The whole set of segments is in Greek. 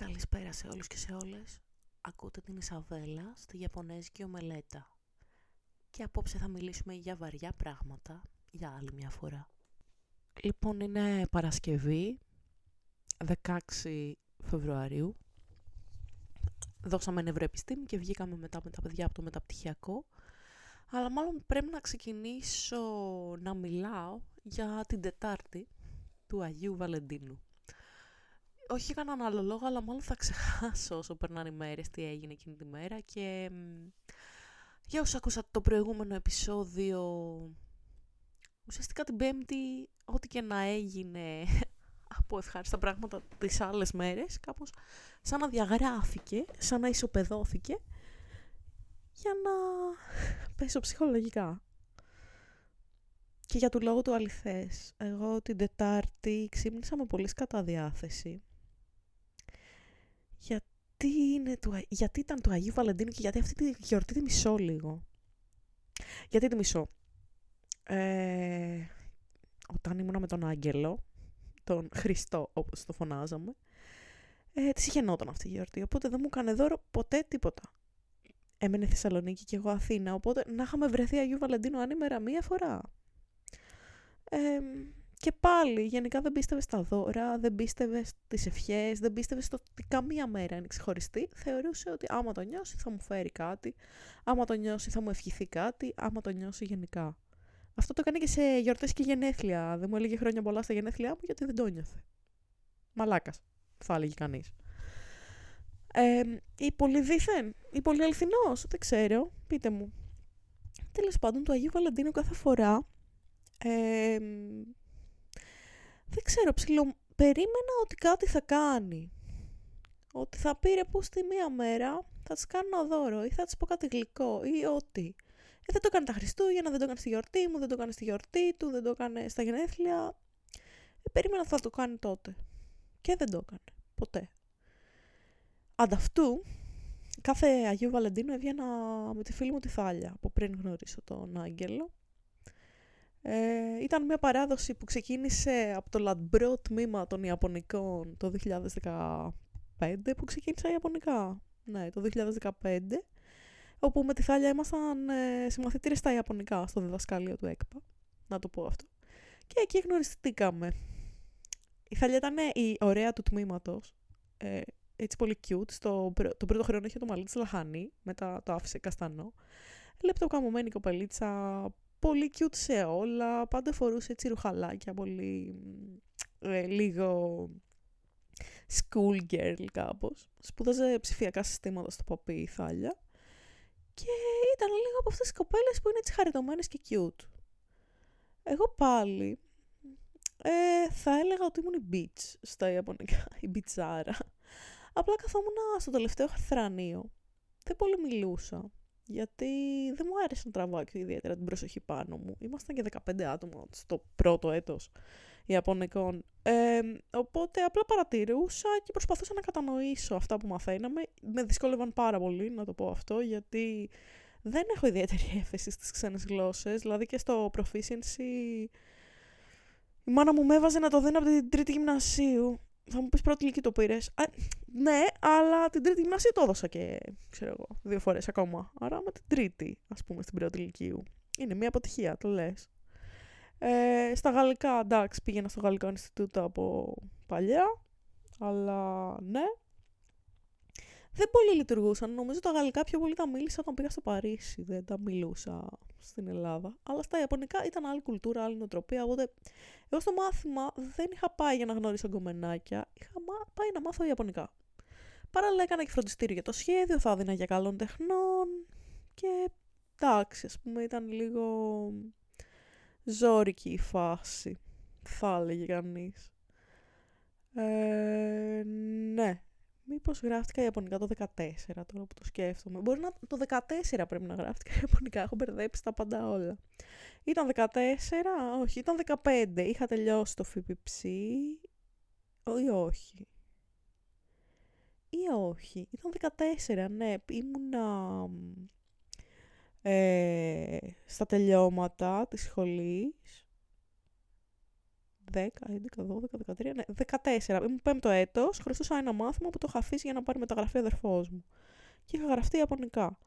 Καλησπέρα σε όλους και σε όλες. Ακούτε την Ισαβέλα στη Ιαπωνέζικη Ομελέτα. Και απόψε θα μιλήσουμε για βαριά πράγματα για άλλη μια φορά. Λοιπόν, είναι Παρασκευή, 16 Φεβρουαρίου. Δώσαμε νευροεπιστήμη και βγήκαμε μετά με τα παιδιά από το μεταπτυχιακό. Αλλά μάλλον πρέπει να ξεκινήσω να μιλάω για την Τετάρτη του Αγίου Βαλεντίνου όχι κανέναν άλλο λόγο, αλλά μάλλον θα ξεχάσω όσο περνάνε οι μέρες τι έγινε εκείνη τη μέρα και για όσους ακούσατε το προηγούμενο επεισόδιο, ουσιαστικά την Πέμπτη, ό,τι και να έγινε από ευχάριστα πράγματα τις άλλες μέρες, κάπως σαν να διαγράφηκε, σαν να ισοπεδώθηκε, για να πέσω ψυχολογικά. Και για του λόγου του αληθές, εγώ την Τετάρτη ξύπνησα με πολύ σκατά διάθεση γιατί, είναι του, γιατί ήταν του Αγίου Βαλεντίνου και γιατί αυτή τη γιορτή τη μισώ λίγο. Γιατί τη μισώ. Ε, όταν ήμουνα με τον Άγγελο, τον Χριστό όπως το φωνάζαμε, ε, της είχε νόταν αυτή η γιορτή, οπότε δεν μου έκανε δώρο ποτέ τίποτα. Έμενε Θεσσαλονίκη και εγώ Αθήνα, οπότε να είχαμε βρεθεί Αγίου Βαλεντίνου ανήμερα μία φορά. Ε, και πάλι, γενικά δεν πίστευες στα δώρα, δεν πίστευες στις ευχές, δεν πίστευες στο ότι καμία μέρα είναι ξεχωριστή. Θεωρούσε ότι άμα το νιώσει θα μου φέρει κάτι, άμα το νιώσει θα μου ευχηθεί κάτι, άμα το νιώσει γενικά. Αυτό το έκανε και σε γιορτές και γενέθλια. Δεν μου έλεγε χρόνια πολλά στα γενέθλιά μου γιατί δεν το νιώθε. Μαλάκας, θα έλεγε κανείς. Ε, ή πολύ δίθεν, ή πολύ αληθινός, δεν ξέρω, πείτε μου. Τέλος πάντων, το Αγίου Βαλεντίνου κάθε φορά ε, δεν ξέρω, ψηλό, περίμενα ότι κάτι θα κάνει. Ότι θα πήρε που στη μία μέρα θα της κάνω ένα δώρο ή θα της πω κάτι γλυκό ή ό,τι. Ε, δεν το έκανε τα Χριστούγεννα, δεν το έκανε στη γιορτή μου, δεν το έκανε στη γιορτή του, δεν το έκανε στα γενέθλια. Ε, περίμενα θα το κάνει τότε. Και δεν το έκανε. Ποτέ. Ανταυτού, κάθε Αγίου Βαλεντίνου έβγαινα με τη φίλη μου τη Θάλια, από πριν γνωρίσω τον Άγγελο. Ε, ήταν μια παράδοση που ξεκίνησε από το λαμπρό τμήμα των Ιαπωνικών το 2015, που ξεκίνησα Ιαπωνικά. Ναι, το 2015, όπου με τη Θάλια ήμασταν ε, συμμαθητήρες στα Ιαπωνικά, στο διδασκάλιο του ΕΚΠΑ, να το πω αυτό. Και εκεί γνωριστήκαμε. Η Θάλια ήταν η ωραία του τμήματος, ε, έτσι πολύ cute. Στο, το πρώτο χρόνο είχε το μαλλί της λαχανή, μετά το άφησε καστανό. Λεπτοκαμωμένη κοπελίτσα, πολύ cute σε όλα, πάντα φορούσε έτσι ρουχαλάκια, πολύ ε, λίγο school girl κάπως. Σπούδαζε ψηφιακά συστήματα στο παπί η Θάλια και ήταν λίγο από αυτές τις κοπέλες που είναι έτσι χαριτωμένες και cute. Εγώ πάλι ε, θα έλεγα ότι ήμουν η bitch στα Ιαπωνικά, η μπιτσάρα. Απλά καθόμουν στο τελευταίο θρανείο. Δεν πολύ μιλούσα γιατί δεν μου άρεσε να τραβάω και ιδιαίτερα την προσοχή πάνω μου. Ήμασταν και 15 άτομα στο πρώτο έτος Ιαπωνικών. Ε, οπότε απλά παρατηρούσα και προσπαθούσα να κατανοήσω αυτά που μαθαίναμε. Με δυσκόλευαν πάρα πολύ να το πω αυτό, γιατί δεν έχω ιδιαίτερη έφεση στις ξένες γλώσσες. Δηλαδή και στο proficiency η μάνα μου με έβαζε να το δίνω από την τρίτη γυμνασίου θα μου πεις πρώτη ηλικία το πήρες. Ναι, αλλά την τρίτη γυμνασία το έδωσα και ξέρω εγώ, δύο φορές ακόμα. Άρα με την τρίτη, ας πούμε, στην πρώτη ηλικίου. Είναι μια αποτυχία, το λες. Ε, στα γαλλικά, εντάξει, πήγαινα στο Γαλλικό Ινστιτούτο από παλιά. Αλλά ναι, δεν πολύ λειτουργούσαν. Νομίζω τα γαλλικά πιο πολύ τα μίλησα όταν πήγα στο Παρίσι. Δεν τα μιλούσα στην Ελλάδα. Αλλά στα Ιαπωνικά ήταν άλλη κουλτούρα, άλλη νοοτροπία. Οπότε εγώ στο μάθημα δεν είχα πάει για να γνωρίσω γκομενάκια. Είχα πάει να μάθω Ιαπωνικά. Παράλληλα έκανα και φροντιστήριο για το σχέδιο, θα έδινα για καλών τεχνών. Και εντάξει, ας πούμε, ήταν λίγο ζώρικη η φάση. Θα έλεγε κανείς. Ε, ναι, Μήπως γράφτηκα Ιαπωνικά το 14 τώρα που το σκέφτομαι. Μπορεί να το 14 πρέπει να γράφτηκα Ιαπωνικά. Έχω μπερδέψει τα πάντα όλα. Ήταν 14, όχι, ήταν 15. Είχα τελειώσει το ΦΠΨ ή όχι. Ή όχι. Ήταν 14, ναι. Ήμουνα ε, στα τελειώματα της σχολής. 10, 11, 12, 13, ναι, 14. Ήμουν πέμπτο έτος, χρωστούσα ένα μάθημα που το είχα αφήσει για να πάρει μεταγραφή ο αδερφός μου. Και είχα γραφτεί Ιαπωνικά.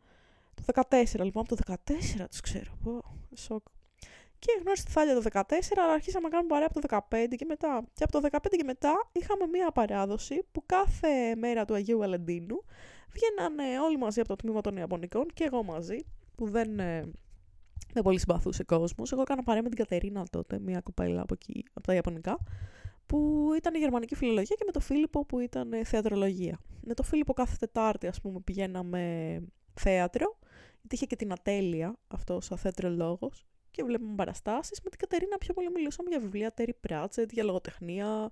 Το 14, λοιπόν, από το 14 τους ξέρω. Πω, σοκ. Και γνώρισα τη Θάλια το 14, αλλά αρχίσαμε να κάνουμε παρέα από το 15 και μετά. Και από το 15 και μετά είχαμε μία παράδοση που κάθε μέρα του Αγίου Βαλεντίνου βγαίνανε όλοι μαζί από το τμήμα των Ιαπωνικών και εγώ μαζί, που δεν, ε, δεν πολύ συμπαθούσε κόσμος. Εγώ έκανα παρέα με την Κατερίνα τότε, μία κοπέλα από εκεί, από τα Ιαπωνικά, που ήταν η γερμανική φιλολογία και με τον Φίλιππο που ήταν ε, θεατρολογία. Με τον Φίλιππο κάθε Τετάρτη, ας πούμε, πηγαίναμε θέατρο, γιατί είχε και την ατέλεια αυτό ο θέατρολόγος και βλέπουμε παραστάσεις. Με την Κατερίνα πιο πολύ μιλούσαμε για βιβλία Terry Pratchett, για λογοτεχνία,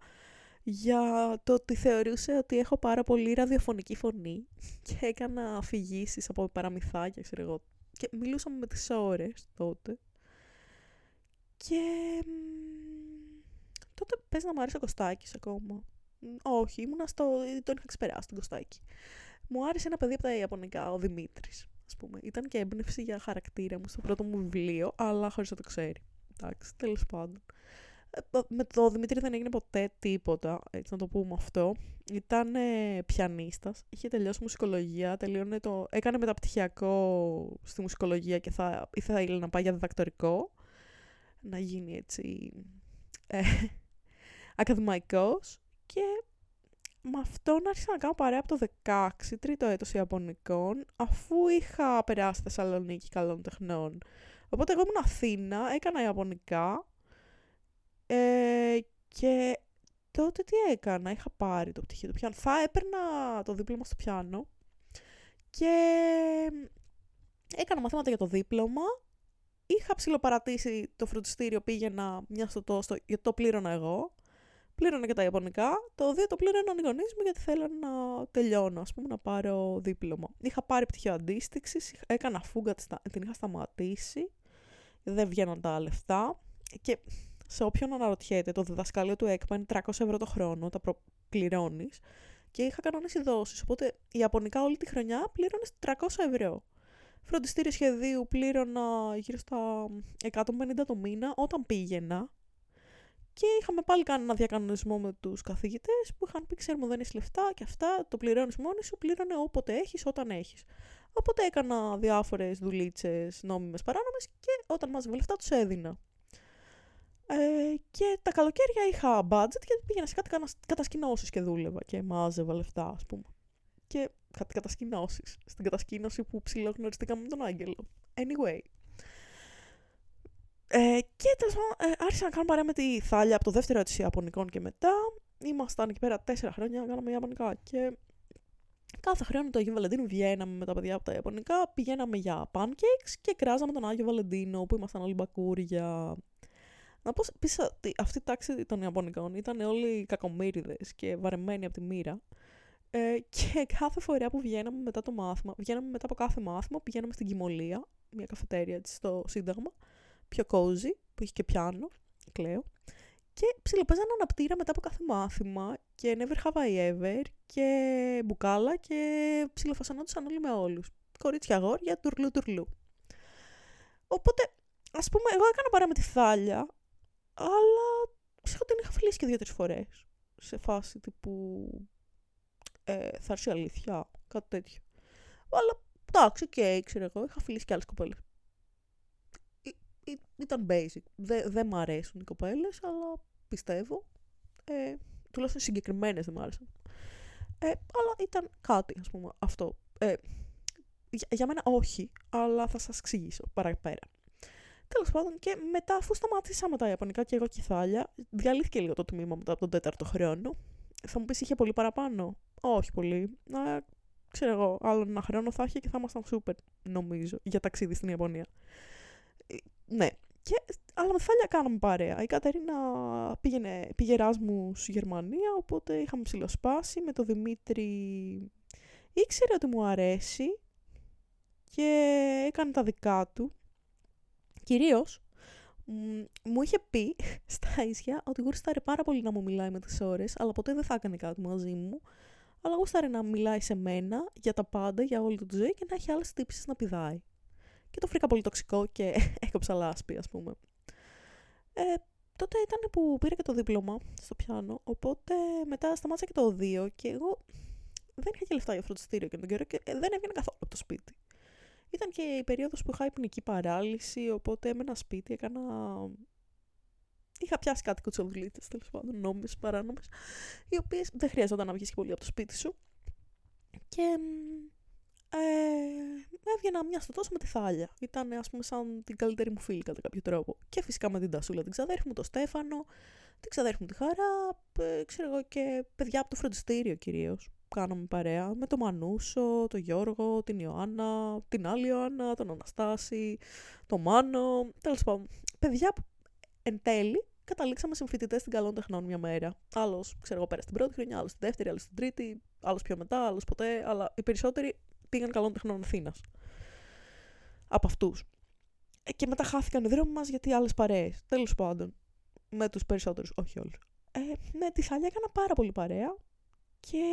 για το ότι θεωρούσε ότι έχω πάρα πολύ ραδιοφωνική φωνή και έκανα αφηγήσεις από παραμυθάκια, ξέρω εγώ. Και μιλούσαμε με τις ώρες τότε. Και τότε πες να μου άρεσε ο Κωστάκης ακόμα. Όχι, ήμουνα στο... τον είχα ξεπεράσει τον Κωστάκη. Μου άρεσε ένα παιδί από τα Ιαπωνικά, ο Δημήτρης πούμε. Ήταν και έμπνευση για χαρακτήρα μου στο πρώτο μου βιβλίο, αλλά χωρίς να το ξέρει. Εντάξει, τέλος πάντων. Ε, με το Δημήτρη δεν έγινε ποτέ τίποτα, έτσι να το πούμε αυτό. Ήταν ε, πιανίστας, είχε τελειώσει μουσικολογία, τελείωνε το... έκανε μεταπτυχιακό στη μουσικολογία και θα ήθελε να πάει για διδακτορικό, να γίνει έτσι ε, ακαδημαϊκός και με αυτόν άρχισα να κάνω παρέα από το 16, τρίτο έτος Ιαπωνικών, αφού είχα περάσει Θεσσαλονίκη καλών τεχνών. Οπότε εγώ ήμουν Αθήνα, έκανα Ιαπωνικά ε, και τότε τι έκανα, είχα πάρει το πτυχίο του πιάνο. Θα έπαιρνα το δίπλωμα στο πιάνο και έκανα μαθήματα για το δίπλωμα. Είχα ψηλοπαρατήσει το φροντιστήριο, πήγαινα μια στο τόστο, γιατί το πλήρωνα εγώ πλήρωνα και τα Ιαπωνικά. Το δύο το πλήρωναν οι γονείς μου γιατί θέλανε να τελειώνω, ας πούμε, να πάρω δίπλωμα. Είχα πάρει πτυχίο αντίστοιξης, έκανα φούγκα, την είχα σταματήσει. Δεν βγαίναν τα λεφτά. Και σε όποιον αναρωτιέται, το διδασκάλιο του ΕΚΠΑ είναι 300 ευρώ το χρόνο, τα πληρώνεις. Και είχα κανόνες δόσει. Οπότε η Ιαπωνικά όλη τη χρονιά πλήρωνες 300 ευρώ. Φροντιστήριο σχεδίου πλήρωνα γύρω στα 150 το μήνα όταν πήγαινα. Και είχαμε πάλι κάνει ένα διακανονισμό με τους καθηγητές που είχαν πει: Ξέρουμε, δεν έχεις λεφτά και αυτά. Το πληρώνεις μόνη σου, πλήρωνε όποτε έχεις, όταν έχεις. Οπότε έκανα διάφορες δουλίτσες νόμιμες παράνομες και όταν μάζευε λεφτά τους έδινα. Ε, και τα καλοκαίρια είχα budget και πήγαινα σε κάτι κατασκηνώσεις και δούλευα και μάζευα λεφτά, ας πούμε. Και κάτι κατασκηνώσεις. Στην κατασκήνωση που ψηλόγνωριστήκαμε με τον Άγγελο. Anyway, ε, και τέλος πάντων, ε, άρχισα να κάνω παρέα με τη Θάλια από το δεύτερο έτος Ιαπωνικών και μετά. Ήμασταν εκεί πέρα τέσσερα χρόνια, κάναμε Ιαπωνικά. Και κάθε χρόνο το Αγίου Βαλεντίνου βγαίναμε με τα παιδιά από τα Ιαπωνικά, πηγαίναμε για pancakes και κράζαμε τον Άγιο Βαλεντίνο που ήμασταν όλοι μπακούρια. Να πω πίσω ότι αυτή η τάξη των Ιαπωνικών ήταν όλοι κακομύριδες και βαρεμένοι από τη μοίρα. Ε, και κάθε φορά που βγαίναμε μετά το μάθημα, βγαίναμε μετά από κάθε μάθημα, πηγαίναμε στην Κιμολία, μια καφετέρια έτσι, στο Σύνταγμα, πιο cozy, που είχε και πιάνο, κλαίω. Και ψιλοπέζανε αναπτήρα μετά από κάθε μάθημα και never have I ever και μπουκάλα και ψιλοφασανόντουσαν όλοι με όλους. Κορίτσια, αγόρια, τουρλού τουρλού. Οπότε, ας πούμε, εγώ έκανα παρά με τη θάλια, αλλά ξέρω την είχα φιλήσει και δύο-τρεις φορές. Σε φάση τύπου ε, θα έρθει αλήθεια, κάτι τέτοιο. Αλλά εντάξει, και okay, ξέρω εγώ, είχα φιλήσει και άλλες κοπέλες ήταν basic. Δεν δε μ' αρέσουν οι κοπέλες, αλλά πιστεύω. Ε, τουλάχιστον συγκεκριμένες δεν μ' άρεσαν. Ε, αλλά ήταν κάτι, ας πούμε, αυτό. Ε, για, για, μένα όχι, αλλά θα σας εξηγήσω παραπέρα. Τέλος πάντων, και μετά, αφού σταματήσαμε τα Ιαπωνικά και εγώ και η Θάλια, διαλύθηκε λίγο το τμήμα μετά από τον τέταρτο χρόνο. Θα μου πεις, είχε πολύ παραπάνω; Όχι πολύ. Ε, ξέρω εγώ, άλλο ένα χρόνο θα είχε και θα ήμασταν σούπερ, νομίζω, για ταξίδι στην Ιαπωνία. Ε, ναι, και, αλλά με Θάλια κάναμε παρέα. Η Κατερίνα πήγαινε, πήγε Ράσμου στη Γερμανία, οπότε είχαμε ψηλοσπάσει. Με τον Δημήτρη ήξερε ότι μου αρέσει και έκανε τα δικά του. Κυρίως, μου είχε πει στα ίσια ότι γούσταρε πάρα πολύ να μου μιλάει με τις ώρες, αλλά ποτέ δεν θα έκανε κάτι μαζί μου. Αλλά γούσταρε να μιλάει σε μένα για τα πάντα, για όλη τη ζωή και να έχει άλλες τύψεις να πηδάει και το βρήκα πολύ τοξικό και έκοψα λάσπη, ας πούμε. Ε, τότε ήταν που πήρα και το δίπλωμα στο πιάνο, οπότε μετά σταμάτησα και το οδείο και εγώ δεν είχα και λεφτά για φροντιστήριο και τον καιρό και δεν έβγαινα καθόλου από το σπίτι. Ήταν και η περίοδος που είχα υπνική παράλυση, οπότε έμενα σπίτι, έκανα... Είχα πιάσει κάτι κουτσοδουλίτες, τέλος πάντων, νόμιμες, παράνομες, οι οποίες δεν χρειαζόταν να βγεις και πολύ από το σπίτι σου. Και ε, έβγαινα μια στο τόσο με τη Θάλια. Ήταν, ας πούμε, σαν την καλύτερη μου φίλη κατά κάποιο τρόπο. Και φυσικά με την Τασούλα, την ξαδέρφη μου, το Στέφανο, την ξαδέρφη μου τη Χαρά, ε, ξέρω εγώ και παιδιά από το φροντιστήριο κυρίως. Κάναμε παρέα με τον Μανούσο, τον Γιώργο, την Ιωάννα, την άλλη Ιωάννα, τον Αναστάση, τον Μάνο. Τέλος πάντων, παιδιά που εν τέλει καταλήξαμε συμφοιτητέ στην καλών τεχνών μια μέρα. Άλλος, ξέρω εγώ, πέρασε την πρώτη χρονιά, άλλος την δεύτερη, άλλος την τρίτη, άλλος πιο μετά, άλλος ποτέ. Αλλά οι περισσότεροι πήγαν καλών τεχνών Αθήνας. Από αυτούς. Ε, και μετά χάθηκαν οι δρόμοι μας γιατί άλλες παρέες. Τέλος πάντων. Με τους περισσότερους, όχι όλους. Ε, με τη Θάλια έκανα πάρα πολύ παρέα. Και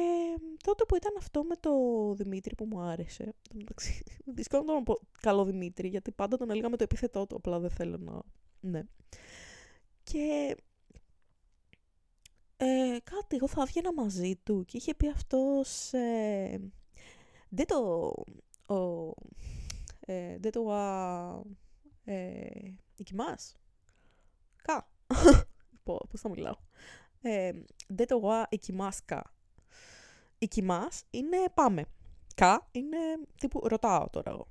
τότε που ήταν αυτό με το Δημήτρη που μου άρεσε. Δύσκολο να τον πω καλό Δημήτρη, γιατί πάντα τον έλεγα με το επίθετό του. Απλά δεν θέλω να. Ναι. Και ε, κάτι, εγώ θα έβγαινα μαζί του και είχε πει αυτός ε, δεν το... Ο, ε, δεν το... Α, ε, οικιμάς. Κα. Πώς θα μιλάω. Ε, δεν το α, οικιμάς κα. Οικιμάς είναι πάμε. Κα είναι τύπου ρωτάω τώρα εγώ.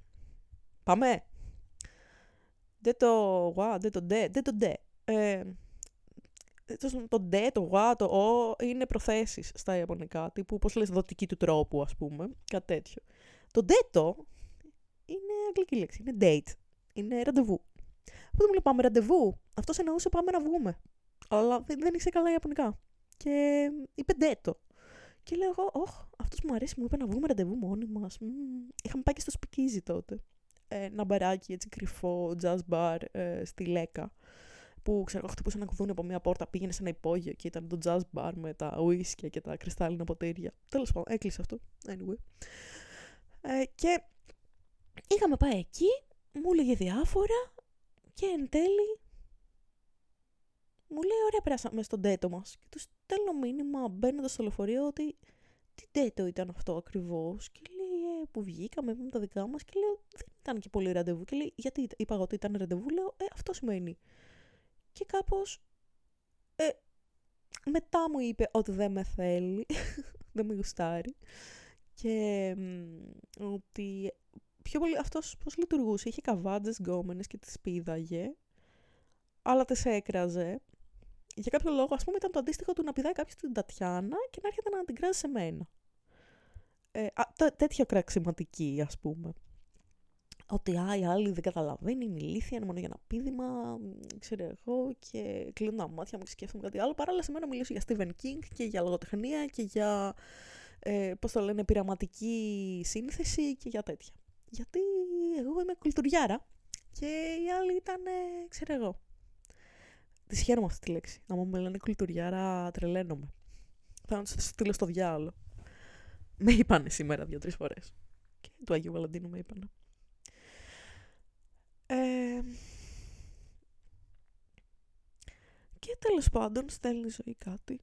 Πάμε. Δεν το γουά, δεν το ντε, δεν το ντε. Ε, το ντε, το γουά, το ο είναι προθέσεις στα ιαπωνικά. Τύπου, πώς λες, δοτική του τρόπου, ας πούμε. Κάτι τέτοιο. Το ντέτο είναι αγγλική λέξη. Είναι date. Είναι ραντεβού. Οπότε μου λέει πάμε ραντεβού. Αυτός εννοούσε πάμε να βγούμε. Αλλά δεν, δεν ήξερε καλά ιαπωνικά. Και είπε ντέτο. Και λέω εγώ, Ωχ, αυτός μου αρέσει, μου είπε να βγούμε ραντεβού μόνοι μας. Είχαμε πάει και στο σπικίζι τότε. Ε, ένα μπαράκι έτσι κρυφό, jazz bar ε, στη Λέκα που ξέρω, χτυπούσε ένα κουδούνι από μια πόρτα, πήγαινε σε ένα υπόγειο και ήταν το jazz bar με τα ουίσκια και τα κρυστάλλινα ποτήρια. Τέλος πάντων, έκλεισε αυτό. Anyway. Ε, και είχαμε πάει εκεί, μου έλεγε διάφορα και εν τέλει μου λέει ωραία περάσαμε στον τέτο μας και τους στέλνω μήνυμα μπαίνοντας στο λεωφορείο ότι τι τέτο ήταν αυτό ακριβώς και λέει ε, που βγήκαμε με τα δικά μας και λέω δεν ήταν και πολύ ραντεβού και λέει γιατί είπα εγώ ότι ήταν ραντεβού λέω ε, αυτό σημαίνει και κάπως ε, μετά μου είπε ότι δεν με θέλει, δεν με γουστάρει και ότι πιο πολύ αυτός πώς λειτουργούσε, είχε καβάντζες γκόμενες και τις πήδαγε, αλλά τις έκραζε. Για κάποιο λόγο, ας πούμε, ήταν το αντίστοιχο του να πηδάει κάποιος την Τατιάνα και να έρχεται να την κράζει σε μένα. Ε, τέτοια κραξιματική, ας πούμε ότι α, η άλλη δεν καταλαβαίνει, είναι ηλίθια, είναι μόνο για ένα πείδημα, ξέρω εγώ, και κλείνω τα μάτια μου και σκέφτομαι κάτι άλλο. Παράλληλα, σε μένα μιλήσω για Stephen King και για λογοτεχνία και για, ε, πώς το λένε, πειραματική σύνθεση και για τέτοια. Γιατί εγώ είμαι κουλτουριάρα και οι άλλοι ήταν, ξέρω εγώ. Τη χαίρομαι αυτή τη λέξη. Να μου λένε κουλτουριάρα, τρελαίνομαι. Θα να τους στείλω στο διάλογο. Με είπανε σήμερα δύο-τρεις φορές. Και του Αγίου Βαλαντίνου με είπανε. Ε, και τέλος πάντων στέλνει ζωή κάτι.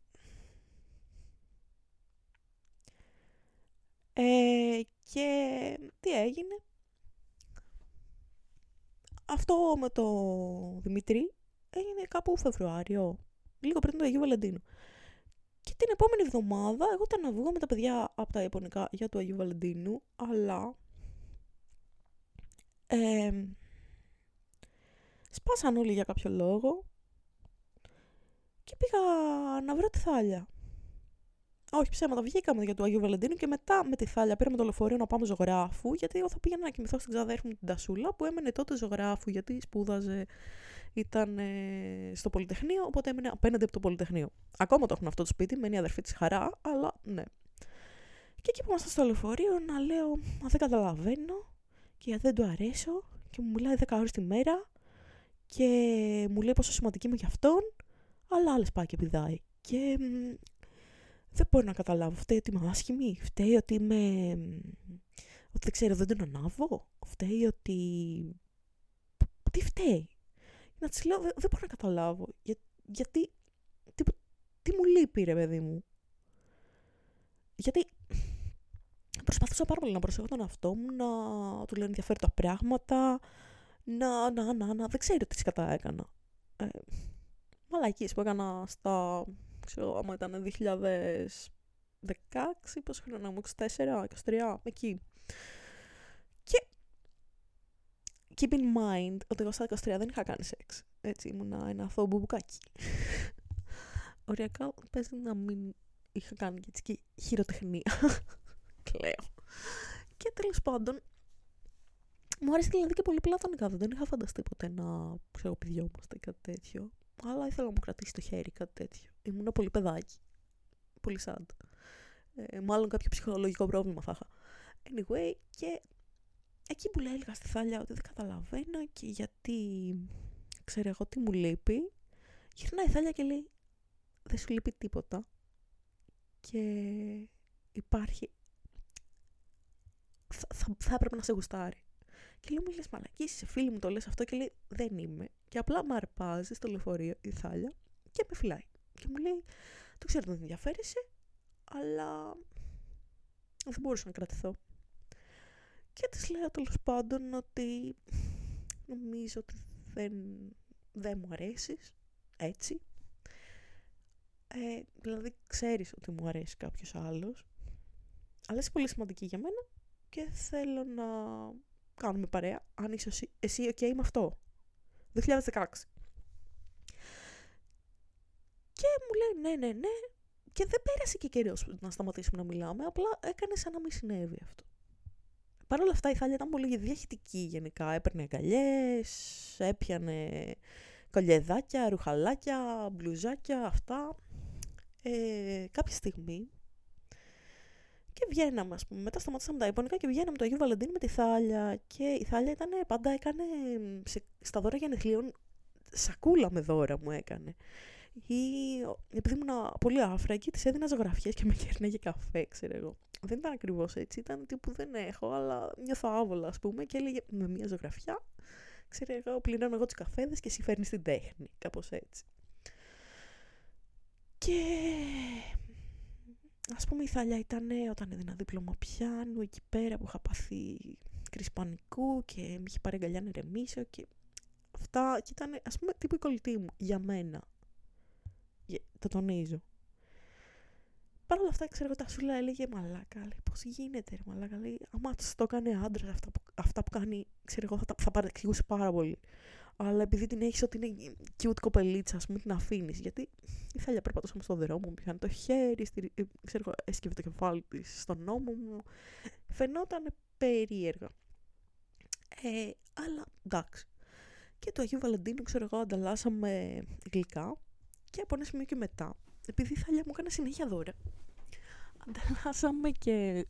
Ε, και τι έγινε. Αυτό με το Δημητρή έγινε κάπου Φεβρουάριο, λίγο πριν το Αγίου Βαλεντίνου. Και την επόμενη εβδομάδα εγώ ήταν να βγω με τα παιδιά από τα Ιαπωνικά για το Αγίου Βαλεντίνου, αλλά ε, Σπάσαν όλοι για κάποιο λόγο και πήγα να βρω τη θάλια. Όχι ψέματα, βγήκαμε για το Αγίου Βαλεντίνου και μετά με τη θάλια πήραμε το λεωφορείο να πάμε ζωγράφου, γιατί εγώ θα πήγαινα να κοιμηθώ στην ξαδέρφη μου την Τασούλα που έμενε τότε ζωγράφου, γιατί σπούδαζε, ήταν ε, στο Πολυτεχνείο, οπότε έμενε απέναντι από το Πολυτεχνείο. Ακόμα το έχουν αυτό το σπίτι, μένει η αδερφή της χαρά, αλλά ναι. Και εκεί που ήμασταν στο λεωφορείο να λέω, Μα δεν καταλαβαίνω και δεν του αρέσω και μου μιλάει 10 ώρες τη μέρα και μου λέει πόσο σημαντική είμαι για αυτόν, αλλά άλλες πάει και πηδάει. Και δεν μπορώ να καταλάβω. Φταίει ότι είμαι άσχημη, φταίει ότι είμαι... ότι δεν ξέρω, δεν τον ανάβω, φταίει ότι... Τι φταίει. Να της λέω, δεν, μπορώ να καταλάβω. Για, γιατί, τι, τι μου λείπει ρε παιδί μου; Γιατί προσπαθούσα πάρα πολύ να προσέχω τον εαυτό μου, να του λέω ενδιαφέροντα πράγματα, να, να, να, να, δεν ξέρω τι σκατά έκανα. Ε, μαλακίες που έκανα στα, ξέρω, άμα ήταν 2016, πόσο χρόνο μου, 24, 23, εκεί. Και keep in mind ότι εγώ στα 23 δεν είχα κάνει σεξ. Έτσι, ήμουνα ένα αθώο μπουμπουκάκι. Οριακά παίζει να μην είχα κάνει και, έτσι και χειροτεχνία. Κλαίω. Και τέλος πάντων, μου άρεσε δηλαδή και πολύ πλατωνικά. Δεν είχα φανταστεί ποτέ να ξέρω πηδιόμαστε ή κάτι τέτοιο. Αλλά ήθελα να μου κρατήσει το χέρι κάτι τέτοιο. Ήμουν πολύ παιδάκι. Πολύ sad. Ε, μάλλον κάποιο ψυχολογικό πρόβλημα θα είχα. Anyway, και εκεί που λέει έλεγα στη Θάλια ότι δεν καταλαβαίνω και γιατί ξέρω εγώ τι μου λείπει. Γυρνάει η Θάλια και λέει δεν σου λείπει τίποτα και υπάρχει θα, θα, θα έπρεπε να σε γουστάρει. Και λέω, μου λες μαλακή, είσαι φίλη μου, το λες αυτό και λέει, δεν είμαι. Και απλά με αρπάζει στο λεωφορείο η Θάλια και με φυλάει. Και μου λέει, το ξέρω ότι δεν ενδιαφέρεσαι, αλλά δεν μπορούσα να κρατηθώ. Και της λέω τέλος πάντων ότι νομίζω ότι δεν, δεν μου αρέσεις, έτσι. Ε, δηλαδή ξέρεις ότι μου αρέσει κάποιος άλλος, αλλά είσαι πολύ σημαντική για μένα και θέλω να κάνουμε παρέα, αν είσαι εσύ, εσύ ok με αυτό. 2016. Και μου λέει ναι, ναι, ναι. Και δεν πέρασε και καιρός να σταματήσουμε να μιλάμε, απλά έκανε σαν να μην συνέβη αυτό. Παρ' όλα αυτά η Θάλια ήταν πολύ διαχειτική γενικά. Έπαιρνε αγκαλιές, έπιανε κολιεδάκια, ρουχαλάκια, μπλουζάκια, αυτά. Ε, κάποια στιγμή και βγαίναμε, ας πούμε. Μετά σταματήσαμε τα υπόνοικα και βγαίναμε το Αγίου Βαλεντίνου με τη Θάλια. Και η Θάλια ήταν, πάντα έκανε σε, στα δώρα γενεθλίων σακούλα με δώρα μου έκανε. Ή επειδή ήμουν πολύ άφρα, εκεί της έδινα ζωγραφιές και με κέρναγε καφέ, ξέρω εγώ. Δεν ήταν ακριβώς έτσι, ήταν τύπου δεν έχω, αλλά νιώθω άβολα, ας πούμε, και έλεγε με μια ζωγραφιά. Ξέρω εγώ, πληρώνω εγώ του καφέδες και εσύ φέρνεις την τέχνη. Κάπως έτσι. Και Α πούμε η Θάλια ήταν όταν έδινα δίπλωμα πιάνου εκεί πέρα που είχα πάθει κρίση πανικού και με είχε πάρει αγκαλιά να ρεμίσω και αυτά και ήταν ας πούμε τύπου η κολλητή μου για μένα. το τονίζω. Παρ' όλα αυτά, ξέρω εγώ, τα σούλα έλεγε μαλάκα. Λέει, πώς γίνεται, ρε, μαλάκα. Λέει, άμα το έκανε άντρας αυτά που, αυτά που κάνει, ξέρω εγώ, θα, θα παρεξηγούσε πάρα πολύ αλλά επειδή την έχεις ότι είναι cute κοπελίτσα, ας πούμε, την αφήνεις. Γιατί η Θάλια περπατούσαμε στον δρόμο μου, πιάνει το χέρι, στη, ε, ξέρω, έσκυβε το κεφάλι της στον νόμο μου. Φαινόταν περίεργα. Ε, αλλά εντάξει. Και το Αγίου Βαλεντίνου, ξέρω εγώ, ανταλλάσσαμε γλυκά και από ένα σημείο και μετά, επειδή η Θάλια μου έκανε συνέχεια δώρα, ανταλλάσσαμε και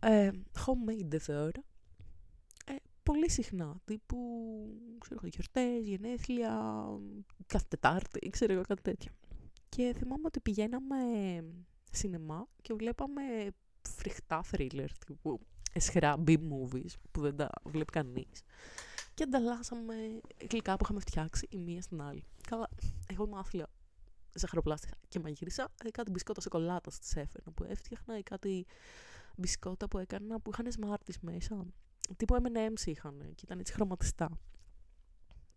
ε, homemade δώρα πολύ συχνά. Τύπου, ξέρω εγώ, γιορτές, γενέθλια, κάθε Τετάρτη, ξέρω εγώ, κάτι τέτοιο. Και θυμάμαι ότι πηγαίναμε σινεμά και βλέπαμε φρικτά θρίλερ, τύπου εσχρά B-movies που δεν τα βλέπει κανείς. Και ανταλλάσσαμε γλυκά που είχαμε φτιάξει η μία στην άλλη. Καλά, εγώ είμαι άθλια ζαχαροπλάστη και μαγείρισα. Ε, κάτι μπισκότα σοκολάτα τη έφερνα που έφτιαχνα ή κάτι μπισκότα που έκανα που είχαν σμάρτι μέσα τύπου M&M's είχαν και ήταν έτσι χρωματιστά.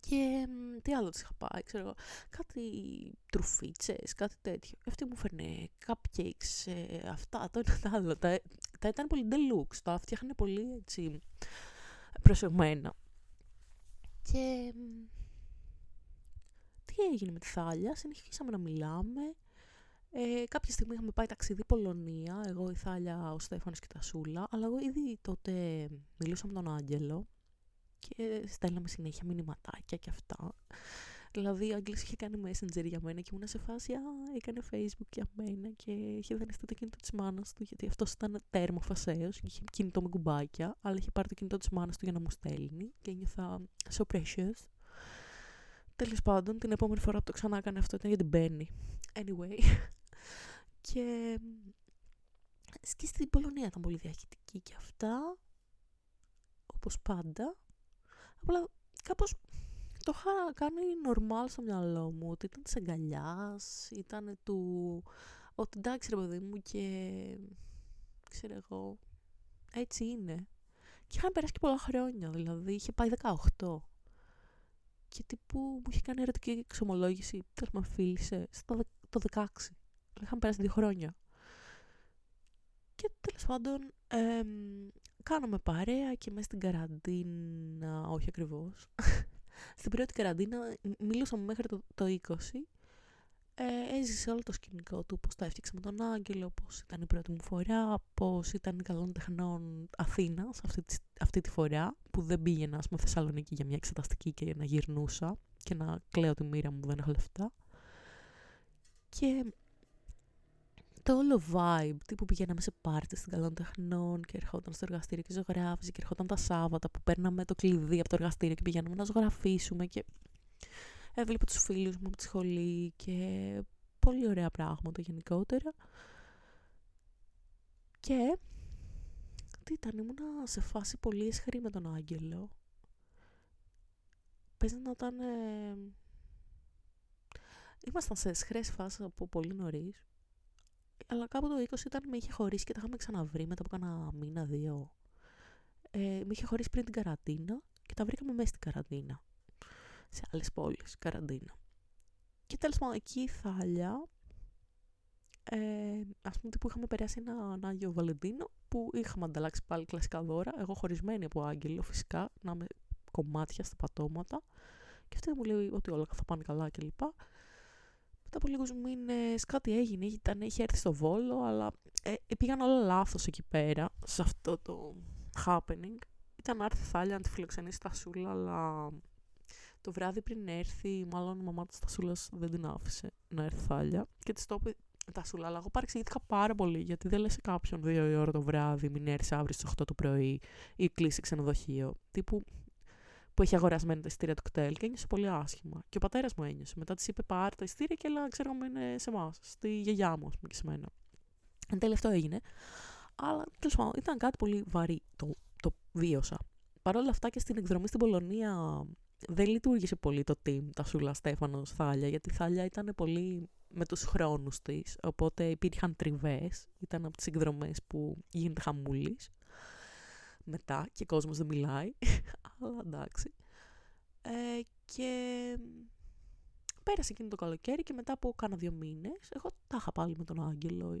Και τι άλλο της είχα πάει, ξέρω εγώ, κάτι τρουφίτσες, κάτι τέτοιο. Αυτή μου φέρνε cupcakes, ε, αυτά, το ένα το άλλο. Τα, τα ήταν πολύ deluxe, τα φτιάχνε πολύ έτσι προσεγμένα. Και τι έγινε με τη Θάλια, συνεχίσαμε να μιλάμε. Ε, κάποια στιγμή είχαμε πάει ταξίδι Πολωνία, εγώ η Θάλια, ο Στέφανος και τα Σούλα, αλλά εγώ ήδη τότε μιλούσα με τον Άγγελο και στέλναμε συνέχεια μηνυματάκια και αυτά. Δηλαδή, ο Άγγελος είχε κάνει messenger για μένα και ήμουν σε φάση, α, έκανε facebook για μένα και είχε δανειστεί το κινητό της μάνας του, γιατί αυτός ήταν τέρμο φασαίος και είχε κινητό με κουμπάκια, αλλά είχε πάρει το κινητό της μάνας του για να μου στέλνει και νιώθα so precious. Τέλος πάντων, την επόμενη φορά που το ξανά έκανε αυτό ήταν για την Μπέννη. Anyway, και, και στην Πολωνία ήταν πολύ διαχειτική και αυτά, όπως πάντα. Απλά κάπως το είχα κάνει normal στο μυαλό μου, ότι ήταν της αγκαλιάς, ήταν του... Ότι εντάξει ρε παιδί μου και... ξέρω εγώ, έτσι είναι. Και είχαν περάσει και πολλά χρόνια, δηλαδή είχε πάει 18. Και τύπου μου είχε κάνει ερωτική εξομολόγηση, τέλος με φίλησε, στο το 16. Είχαν περάσει δύο χρόνια. Και τέλος πάντων, ε, κάναμε παρέα και μέσα στην καραντίνα, όχι ακριβώς, στην πρώτη καραντίνα μιλούσαμε μέχρι το, το 20. Ε, έζησε όλο το σκηνικό του, πώς τα έφτιαξε με τον Άγγελο, πώς ήταν η πρώτη μου φορά, πώς ήταν η καλών τεχνών Αθήνας αυτή, τη, αυτή τη φορά, που δεν πήγαινα πούμε, Θεσσαλονίκη για μια εξεταστική και να γυρνούσα και να κλαίω τη μοίρα μου που δεν έχω λεφτά. Και το όλο vibe, τύπου πηγαίναμε σε πάρτι στην καλών τεχνών και ερχόταν στο εργαστήριο και ζωγράφιζε και ερχόταν τα Σάββατα που παίρναμε το κλειδί από το εργαστήριο και πηγαίναμε να ζωγραφίσουμε και έβλεπα τους φίλους μου από τη σχολή και πολύ ωραία πράγματα γενικότερα. Και τι ήταν, ήμουνα σε φάση πολύ εσχρή με τον Άγγελο. Παίζει να ήταν... Ε... Ήμασταν σε εσχρές φάσεις από πολύ νωρίς αλλά κάπου το 20 ήταν με είχε χωρίσει και τα είχαμε ξαναβρει μετά από κάνα μήνα, δύο. Ε, με είχε χωρίσει πριν την καραντίνα και τα βρήκαμε μέσα στην καραντίνα. Σε άλλες πόλεις, καραντίνα. Και τέλος πάντων εκεί η Θάλια, ε, ας πούμε που είχαμε περάσει ένα, ένα Άγιο Βαλεντίνο που είχαμε ανταλλάξει πάλι κλασικά δώρα, εγώ χωρισμένη από Άγγελο φυσικά, να είμαι κομμάτια στα πατώματα και αυτή μου λέει ότι όλα θα πάνε καλά κλπ μετά από λίγους μήνες κάτι έγινε, ήταν, είχε έρθει στο Βόλο, αλλά ε, πήγαν όλα λάθος εκεί πέρα, σε αυτό το happening. Ήταν να έρθει Θάλια να τη φιλοξενήσει στα Σούλα, αλλά το βράδυ πριν έρθει, μάλλον η μαμά της Τασούλας δεν την άφησε να έρθει Θάλια και της το είπε Τασούλα, αλλά εγώ παρεξηγήθηκα πάρα πολύ γιατί δεν λες σε κάποιον δύο η ώρα το βράδυ μην έρθεις αύριο στις 8 το πρωί ή κλείσει ξενοδοχείο. Τύπου που έχει αγορασμένο τα ειστήρια του κτέλ και ένιωσε πολύ άσχημα. Και ο πατέρας μου ένιωσε. Μετά της είπε: Πάρε τα ειστήρια και έλα, ξέρω μου είναι σε εμάς, στη γιαγιά μου, ας πούμε και σε μένα. Εν τέλει αυτό έγινε. Αλλά τέλος πάντων ήταν κάτι πολύ βαρύ. Το, το βίωσα. Παρ' όλα αυτά και στην εκδρομή στην Πολωνία δεν λειτουργήσε πολύ το team τα Σούλα Στέφανος Θάλια, γιατί η Θάλια ήταν πολύ με τους χρόνους της, οπότε υπήρχαν τριβές, ήταν από τις εκδρομές που γίνεται χαμούλης μετά και ο κόσμος δεν μιλάει, αλλά εντάξει. Ε, και πέρασε εκείνο το καλοκαίρι και μετά από κάνα δύο μήνες, εγώ τα είχα πάλι με τον Άγγελο,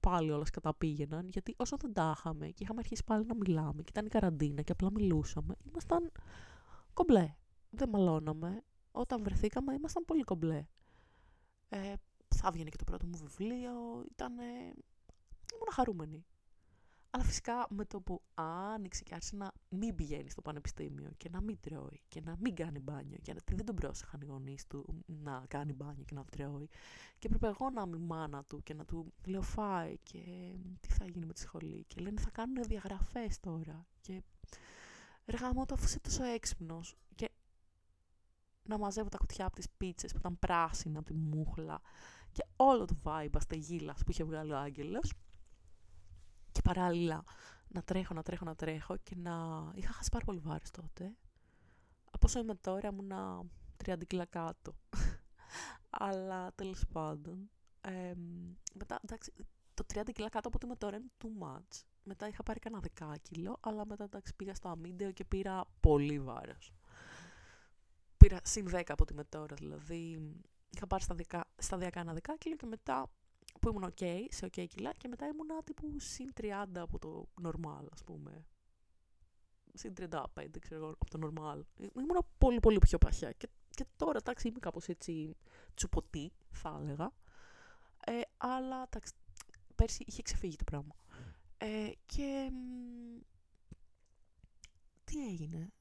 πάλι όλα καταπήγαιναν, γιατί όσο δεν τα είχαμε και είχαμε αρχίσει πάλι να μιλάμε και ήταν η καραντίνα και απλά μιλούσαμε, ήμασταν κομπλέ. Δεν μαλώναμε. Όταν βρεθήκαμε ήμασταν πολύ κομπλέ. Ε, θα βγαίνει και το πρώτο μου βιβλίο, ήταν... ήμουν χαρούμενη. Αλλά φυσικά με το που άνοιξε και άρχισε να μην πηγαίνει στο πανεπιστήμιο και να μην τρώει και να μην κάνει μπάνιο γιατί δεν τον πρόσεχαν οι γονείς του να κάνει μπάνιο και να τρώει και έπρεπε εγώ να είμαι μάνα του και να του λέω φάει και τι θα γίνει με τη σχολή και λένε θα κάνουν διαγραφές τώρα και εργάμω το αφού είσαι τόσο έξυπνος και να μαζεύω τα κουτιά από τις πίτσες που ήταν πράσινα από τη μούχλα και όλο το vibe αστεγίλας που είχε βγάλει ο Άγγελος και παράλληλα να τρέχω, να τρέχω, να τρέχω και να... Είχα χάσει πάρα πολύ βάρος τότε. Από όσο είμαι τώρα ήμουν 30 κιλά κάτω. Αλλά τέλος πάντων. Ε, μετά, εντάξει, το 30 κιλά κάτω από ό,τι είμαι τώρα είναι too much. Μετά είχα πάρει κανένα 10 κιλό, αλλά μετά εντάξει, πήγα στο αμύντεο και πήρα πολύ βάρος. Πήρα συν 10 από ό,τι είμαι τώρα, δηλαδή είχα πάρει σταδιακά, σταδιακά ένα 10 κιλό και μετά που ήμουν ok, σε ok κιλά και μετά ήμουν τύπου συν 30 από το normal, ας πούμε. Συν 35, ξέρω από το normal. Ήμουν πολύ πολύ πιο παχιά και, και τώρα, εντάξει, είμαι κάπως έτσι τσουποτή, θα έλεγα. Ε, αλλά, εντάξει, πέρσι είχε ξεφύγει το πράγμα. Ε, και τι έγινε;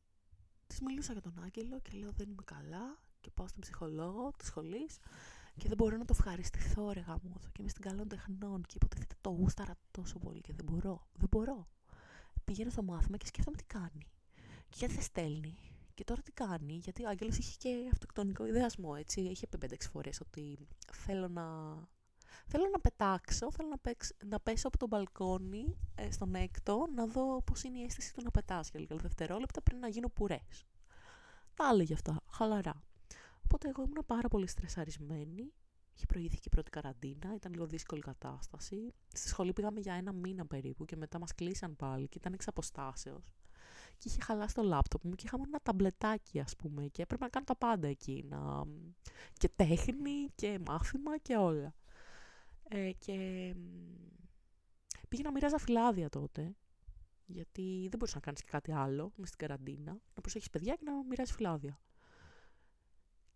Της μιλούσα για τον Άγγελο και λέω δεν είμαι καλά και πάω στον ψυχολόγο της σχολής και δεν μπορώ να το ευχαριστηθώ, ρε γαμώθω. Και είμαι στην καλών τεχνών και υποτίθεται το γούσταρα τόσο πολύ και δεν μπορώ. Δεν μπορώ. Πηγαίνω στο μάθημα και σκέφτομαι τι κάνει. Και γιατί δεν στέλνει; Και τώρα τι κάνει, γιατί ο Άγγελος είχε και αυτοκτονικό ιδεασμό, έτσι. Είχε πει 5-6 φορές ότι θέλω να... Θέλω να πετάξω, θέλω να, να πέσω από το μπαλκόνι ε, στον έκτο, να δω πώς είναι η αίσθηση του να πετάς για λίγα δευτερόλεπτα πριν να γίνω πουρές. τα έλεγε αυτά, χαλαρά. Οπότε εγώ ήμουν πάρα πολύ στρεσαρισμένη. Είχε προηγηθεί και η πρώτη καραντίνα, ήταν λίγο δύσκολη κατάσταση. Στη σχολή πήγαμε για ένα μήνα περίπου και μετά μας κλείσαν πάλι και ήταν εξ αποστάσεως. Και είχε χαλάσει το λάπτοπ μου και είχαμε ένα ταμπλετάκι ας πούμε και έπρεπε να κάνω τα πάντα εκεί. Να... Και τέχνη και μάθημα και όλα. Ε, και πήγαινα μοιράζα φυλάδια τότε γιατί δεν μπορούσε να κάνεις και κάτι άλλο με στην καραντίνα. Να προσέχεις παιδιά και να μοιράζεις φυλάδια.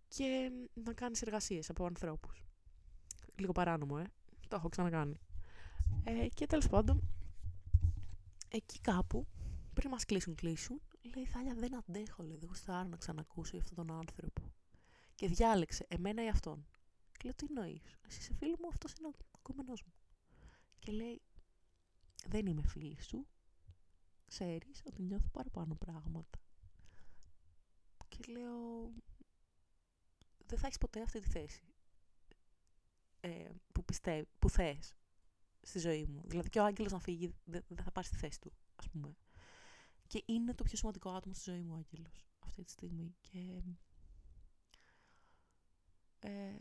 Και να κάνεις εργασίες από ανθρώπους. Λίγο παράνομο, ε. Το έχω ξανακάνει. Ε, και τέλος πάντων, εκεί κάπου, πριν μας κλείσουν, κλείσουν, λέει Θάλια, δεν αντέχω, λέει, δεν γουστάρω να ξανακούσω για αυτόν τον άνθρωπο. Και διάλεξε εμένα ή αυτόν. Και λέω, τι εννοείς, εσύ είσαι φίλος μου, αυτός είναι ο κόμενό μου. Και λέει, δεν είμαι φίλης σου, ξέρεις ότι νιώθω παραπάνω πράγματα. Και λέω, δεν θα έχεις ποτέ αυτή τη θέση ε, που, πιστεύ, που θες στη ζωή μου. Δηλαδή και ο άγγελος να φύγει δεν, θα πάρεις τη θέση του, ας πούμε. Και είναι το πιο σημαντικό άτομο στη ζωή μου ο άγγελος αυτή τη στιγμή. Και... Ε,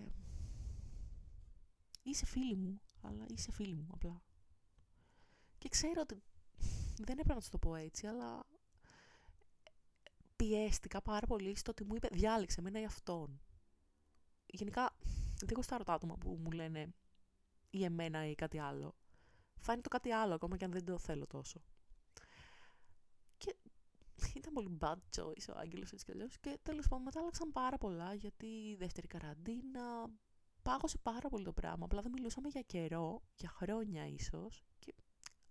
είσαι φίλη μου, αλλά είσαι φίλη μου απλά. Και ξέρω ότι δεν έπρεπε να τους το πω έτσι, αλλά πιέστηκα πάρα πολύ στο ότι μου είπε διάλεξε εμένα ή αυτόν. Γενικά δεν γουστάρω τα άτομα που μου λένε ή εμένα ή κάτι άλλο. Θα είναι το κάτι άλλο ακόμα και αν δεν το θέλω τόσο. Και ήταν πολύ bad choice ο Άγγελος έτσι κι αλλιώς και τέλος πάντων μετά άλλαξαν πάρα πολλά γιατί η δεύτερη καραντίνα πάγωσε πάρα πολύ το πράγμα. Απλά δεν μιλούσαμε για καιρό, για χρόνια ίσως και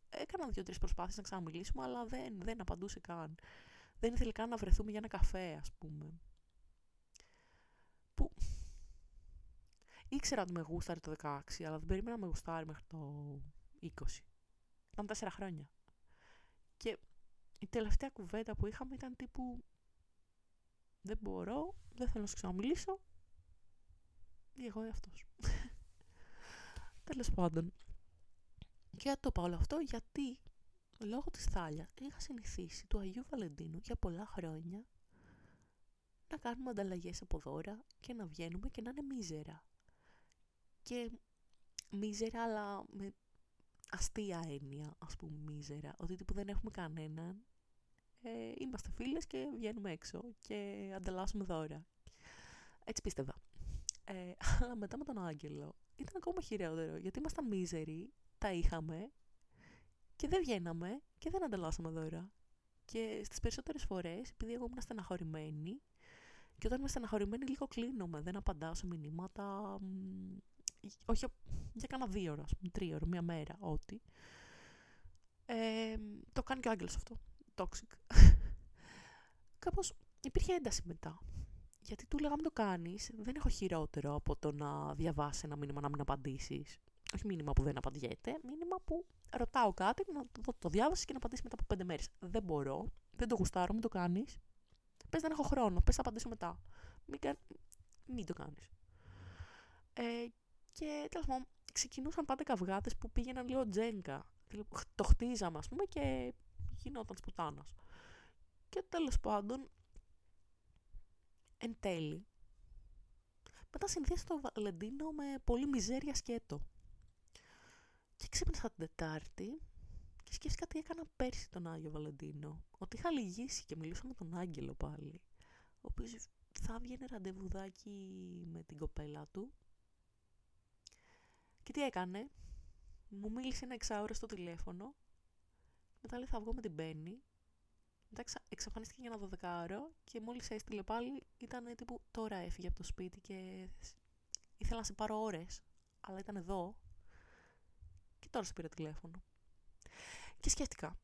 έκανα δύο-τρεις προσπάθειες να ξαναμιλήσουμε, αλλά δεν, δεν απαντούσε καν. Δεν ήθελε καν να βρεθούμε για ένα καφέ, ας πούμε. Που ήξερα ότι με γούσταρε το 16, αλλά δεν περίμενα να με γουστάρει μέχρι το 20. Ήταν τέσσερα χρόνια. Και η τελευταία κουβέντα που είχαμε ήταν τύπου δεν μπορώ, δεν θέλω να σου ξαναμιλήσω ή εγώ ή αυτός. Τέλος πάντων, και το πάω όλο αυτό γιατί λόγω της Θάλια είχα συνηθίσει του Αγίου Βαλεντίνου για πολλά χρόνια να κάνουμε ανταλλαγές από δώρα και να βγαίνουμε και να είναι μίζερα. Και μίζερα αλλά με αστεία έννοια ας πούμε μίζερα. Ότι τύπου δεν έχουμε κανέναν. Ε, είμαστε φίλες και βγαίνουμε έξω και ανταλλάσσουμε δώρα. Έτσι πίστευα. Ε, αλλά μετά με τον Άγγελο ήταν ακόμα χειρότερο γιατί ήμασταν μίζεροι τα είχαμε και δεν βγαίναμε και δεν ανταλλάσσαμε δώρα. Και στις περισσότερες φορές, επειδή εγώ ήμουν στεναχωρημένη, και όταν είμαι στεναχωρημένη λίγο κλείνομαι, δεν απαντάω σε μηνύματα, όχι για κάνα δύο ώρα, τρία ώρα, μία μέρα, ό,τι. Ε, το κάνει και ο Άγγελος αυτό, toxic. Κάπως υπήρχε ένταση μετά. Γιατί του λέγαμε το κάνεις, δεν έχω χειρότερο από το να διαβάσει ένα μήνυμα να μην απαντήσεις όχι μήνυμα που δεν απαντιέται, μήνυμα που ρωτάω κάτι, να το, το διάβασε και να απαντήσει μετά από πέντε μέρες. Δεν μπορώ, δεν το γουστάρω, μην το κάνεις. Πες δεν έχω χρόνο, πες θα απαντήσω μετά. Μην, μην το κάνεις. Ε, και τέλος πάντων, ξεκινούσαν πάντα καυγάδε που πήγαιναν λίγο τζέγκα. Το χτίζαμε, ας πούμε, και γινόταν σπουτάνα. Και τέλος πάντων, εν τέλει, μετά συνδύασε το Βαλεντίνο με πολύ μιζέρια σκέτο. Και ξύπνησα την Τετάρτη και σκέφτηκα τι έκανα πέρσι τον Άγιο Βαλεντίνο. Ότι είχα λυγίσει και μιλούσα με τον Άγγελο πάλι. Ο οποίος θα έβγαινε ραντεβουδάκι με την κοπέλα του. Και τι έκανε. Μου μίλησε ένα εξάωρο στο τηλέφωνο. Μετά λέει θα βγω με την Μπέννη. Μετά εξαφανίστηκε για ένα δωδεκάωρο και μόλις έστειλε πάλι ήταν τύπου τώρα έφυγε από το σπίτι και ήθελα να σε πάρω ώρες. Αλλά ήταν εδώ και τώρα σε πήρα τηλέφωνο. Και σκέφτηκα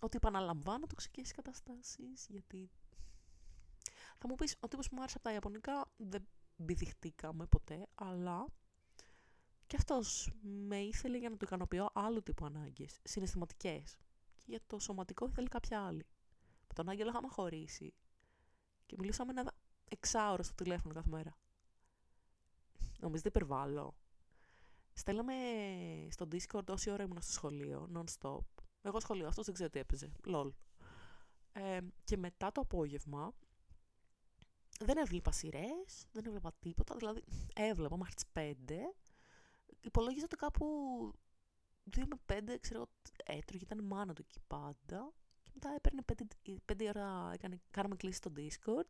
ότι επαναλαμβάνω τοξικές καταστάσεις, γιατί θα μου πεις, ο τύπος που μου άρεσε από τα Ιαπωνικά δεν μπηδιχτήκαμε ποτέ, αλλά και αυτός με ήθελε για να του ικανοποιώ άλλου τύπου ανάγκες, συναισθηματικές. Και για το σωματικό ήθελε κάποια άλλη. Με τον Άγγελο είχαμε χωρίσει και μιλήσαμε ένα εξάωρο στο τηλέφωνο κάθε μέρα. Νομίζω δεν υπερβάλλω. Στέλναμε στο Discord όση ώρα ήμουν στο σχολείο, non-stop. Εγώ σχολείο, αυτός δεν ξέρω τι έπαιζε. Λολ. Ε, και μετά το απόγευμα δεν έβλεπα σειρές, δεν έβλεπα τίποτα. Δηλαδή, έβλεπα μέχρι τις 5. Υπολόγιζα ότι κάπου 2 με 5, ξέρω έτρωγε, ήταν η μάνα του εκεί πάντα. Και μετά έπαιρνε 5, 5 ώρα, έκανε, κάναμε κλίση στο Discord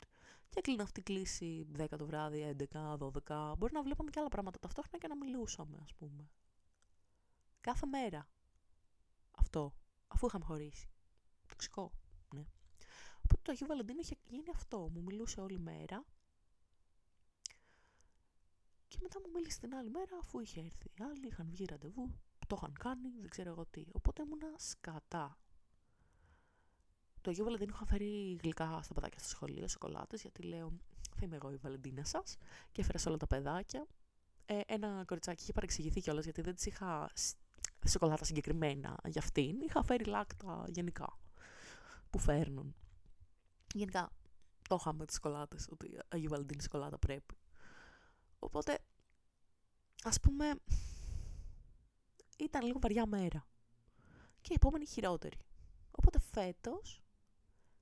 και έκλεινα αυτή η κλίση 10 το βράδυ, 11, 12. Μπορεί να βλέπαμε και άλλα πράγματα ταυτόχρονα και να μιλούσαμε, ας πούμε. Κάθε μέρα. Αυτό. Αφού είχαμε χωρίσει. Τοξικό. Ναι. Οπότε το Αγίου Βαλεντίνο είχε γίνει αυτό. Μου μιλούσε όλη μέρα. Και μετά μου μίλησε την άλλη μέρα αφού είχε έρθει οι άλλοι, είχαν βγει ραντεβού, το είχαν κάνει, δεν ξέρω εγώ τι. Οπότε ήμουνα σκατά. Το Αγίου Βαλεντίνο είχα φέρει γλυκά στα παιδάκια στο σχολείο, σοκολάτες, γιατί λέω θα είμαι εγώ η Βαλεντίνα σας και έφερα σε όλα τα παιδάκια. Ε, ένα κοριτσάκι είχε παρεξηγηθεί κιόλας γιατί δεν της είχα σοκολάτα συγκεκριμένα για αυτήν. Είχα φέρει λάκτα γενικά που φέρνουν. Γενικά το είχαμε τις σοκολάτες, ότι Αγίου Βαλεντίνη σοκολάτα πρέπει. Οπότε, ας πούμε, ήταν λίγο βαριά μέρα. Και η επόμενη χειρότερη. Οπότε φέτος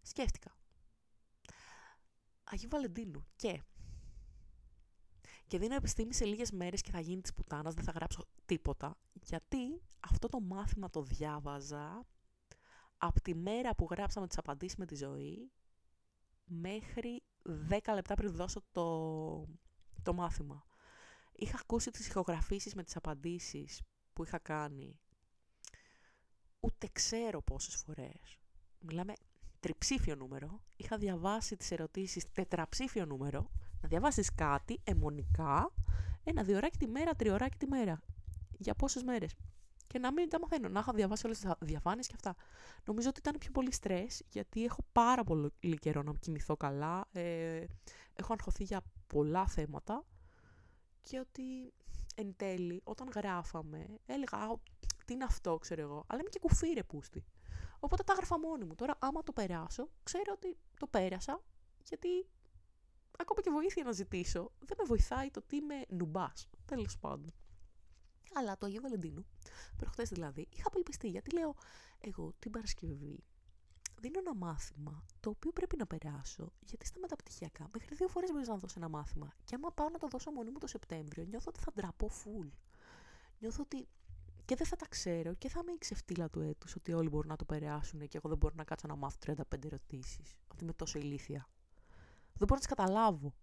σκέφτηκα. Αγίου Βαλεντίνου και και δίνω επιστήμη σε λίγες μέρες και θα γίνει της πουτάνας, δεν θα γράψω τίποτα. Γιατί αυτό το μάθημα το διάβαζα από τη μέρα που γράψαμε τις απαντήσεις με τη ζωή μέχρι 10 λεπτά πριν δώσω το, το μάθημα. Είχα ακούσει τις ηχογραφήσεις με τις απαντήσεις που είχα κάνει. Ούτε ξέρω πόσες φορές. Μιλάμε τριψήφιο νούμερο. Είχα διαβάσει τις ερωτήσεις τετραψήφιο νούμερο να διαβάσεις κάτι αιμονικά ένα διωράκι τη μέρα, τριωράκι τη μέρα. Για πόσες μέρες. Και να μην τα μαθαίνω, να έχω διαβάσει όλες τις διαφάνειες και αυτά. Νομίζω ότι ήταν πιο πολύ στρες, γιατί έχω πάρα πολύ καιρό να κοιμηθώ καλά. Ε, έχω αγχωθεί για πολλά θέματα. Και ότι εν τέλει, όταν γράφαμε, έλεγα, τι είναι αυτό, ξέρω εγώ. Αλλά είμαι και κουφί, ρε πούστη. Οπότε τα έγραφα μόνη μου. Τώρα, άμα το περάσω, ξέρω ότι το πέρασα, γιατί ακόμα και βοήθεια να ζητήσω, δεν με βοηθάει το ότι είμαι νουμπάς. Τέλος πάντων. Αλλά το Αγίου Βαλεντίνου, προχθέ δηλαδή, είχα απελπιστεί γιατί λέω, εγώ την Παρασκευή δίνω ένα μάθημα το οποίο πρέπει να περάσω, γιατί στα μεταπτυχιακά μέχρι δύο φορές μπορείς να δώσω ένα μάθημα. Και άμα πάω να το δώσω μόνη μου το Σεπτέμβριο, νιώθω ότι θα ντραπώ full. Νιώθω ότι και δεν θα τα ξέρω και θα είμαι η ξεφτύλα του έτους ότι όλοι μπορούν να το περάσουν και εγώ δεν μπορώ να κάτσω να μάθω 35 ερωτήσεις. Ότι είμαι τόσο ηλίθια. Δεν μπορώ να τις καταλάβω.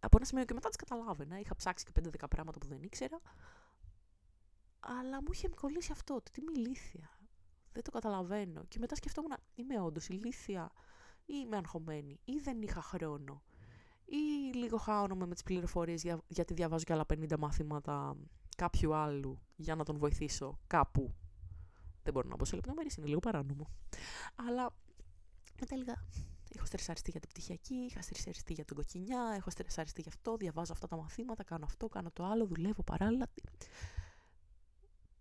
Από ένα σημείο και μετά τις καταλάβαινα. Είχα ψάξει και 5-10 πράγματα που δεν ήξερα. Αλλά μου είχε κολλήσει αυτό. Ότι τι είμαι ηλίθια. Δεν το καταλαβαίνω. Και μετά σκεφτόμουν, είμαι όντω ηλίθια ή είμαι αγχωμένη ή δεν είχα χρόνο ή λίγο χάωνομαι με τις πληροφορίες για, γιατί διαβάζω και άλλα 50 μαθήματα κάποιου άλλου για να τον βοηθήσω κάπου. Δεν μπορώ να πω σε λεπτομέρειε, είναι λίγο παράνομο. Αλλά μετά έλεγα, έχω στρεσαριστεί για την πτυχιακή, είχα στρεσαριστεί για τον κοκκινιά, έχω στρεσαριστεί για αυτό, διαβάζω αυτά τα μαθήματα, κάνω αυτό, κάνω το άλλο, δουλεύω παράλληλα.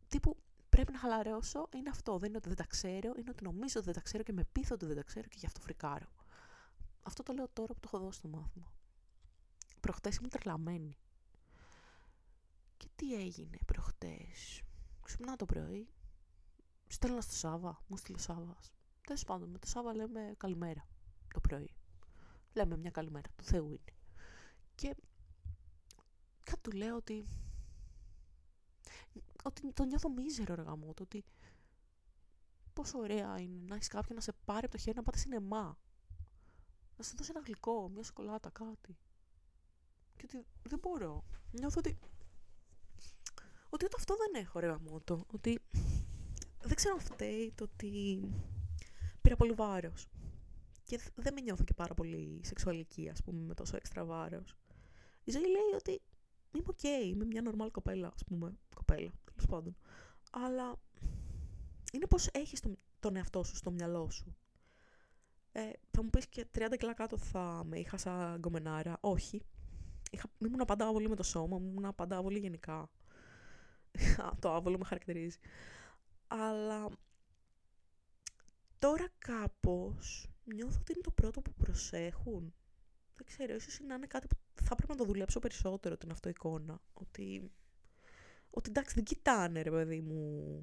Τύπου πρέπει να χαλαρώσω, είναι αυτό. Δεν είναι ότι δεν τα ξέρω, είναι ότι νομίζω ότι δεν τα ξέρω και με πείθω ότι δεν τα ξέρω και γι' αυτό φρικάρω. Αυτό το λέω τώρα που το έχω δώσει το μάθημα. Προχτές ήμουν τρελαμένη. Και τι έγινε προχτές; Ξυπνά το πρωί. Στέλνα στο Σάβα. Μου στείλε ο Σάβας. Τέλος πάντων, με το Σάβα λέμε καλημέρα το πρωί. Λέμε μια καλημέρα. Του Θεού είναι. Και κάτι του λέω ότι ότι το νιώθω μίζερο ρε το ότι πόσο ωραία είναι να έχεις κάποιον να σε πάρει από το χέρι να πάτε σινεμά. Να σε δώσει ένα γλυκό, μια σοκολάτα, κάτι. Και ότι δεν μπορώ. Νιώθω ότι ότι ούτε αυτό δεν έχω ρε γαμώτο. Ότι δεν ξέρω αν φταίει το ότι πήρα πολύ βάρος. Και δεν με νιώθω και πάρα πολύ σεξουαλική, ας πούμε, με τόσο έξτρα βάρος. Η ζωή λέει ότι είμαι OK, okay, είμαι μια νορμάλ κοπέλα, ας πούμε. Κοπέλα, τέλος πάντων. Αλλά είναι πώς έχεις τον, τον εαυτό σου στο μυαλό σου. Ε, θα μου πεις και 30 κιλά κάτω θα με είχα σαν γκομενάρα. Όχι. Είχα, ήμουν πάντα άβολη με το σώμα μου, ήμουν πάντα άβολη γενικά. το άβολο με χαρακτηρίζει. Αλλά τώρα κάπως νιώθω ότι είναι το πρώτο που προσέχουν. Δεν ξέρω, ίσως είναι, είναι κάτι που θα πρέπει να το δουλέψω περισσότερο την αυτοεικόνα. Ότι, ότι εντάξει δεν κοιτάνε ρε παιδί μου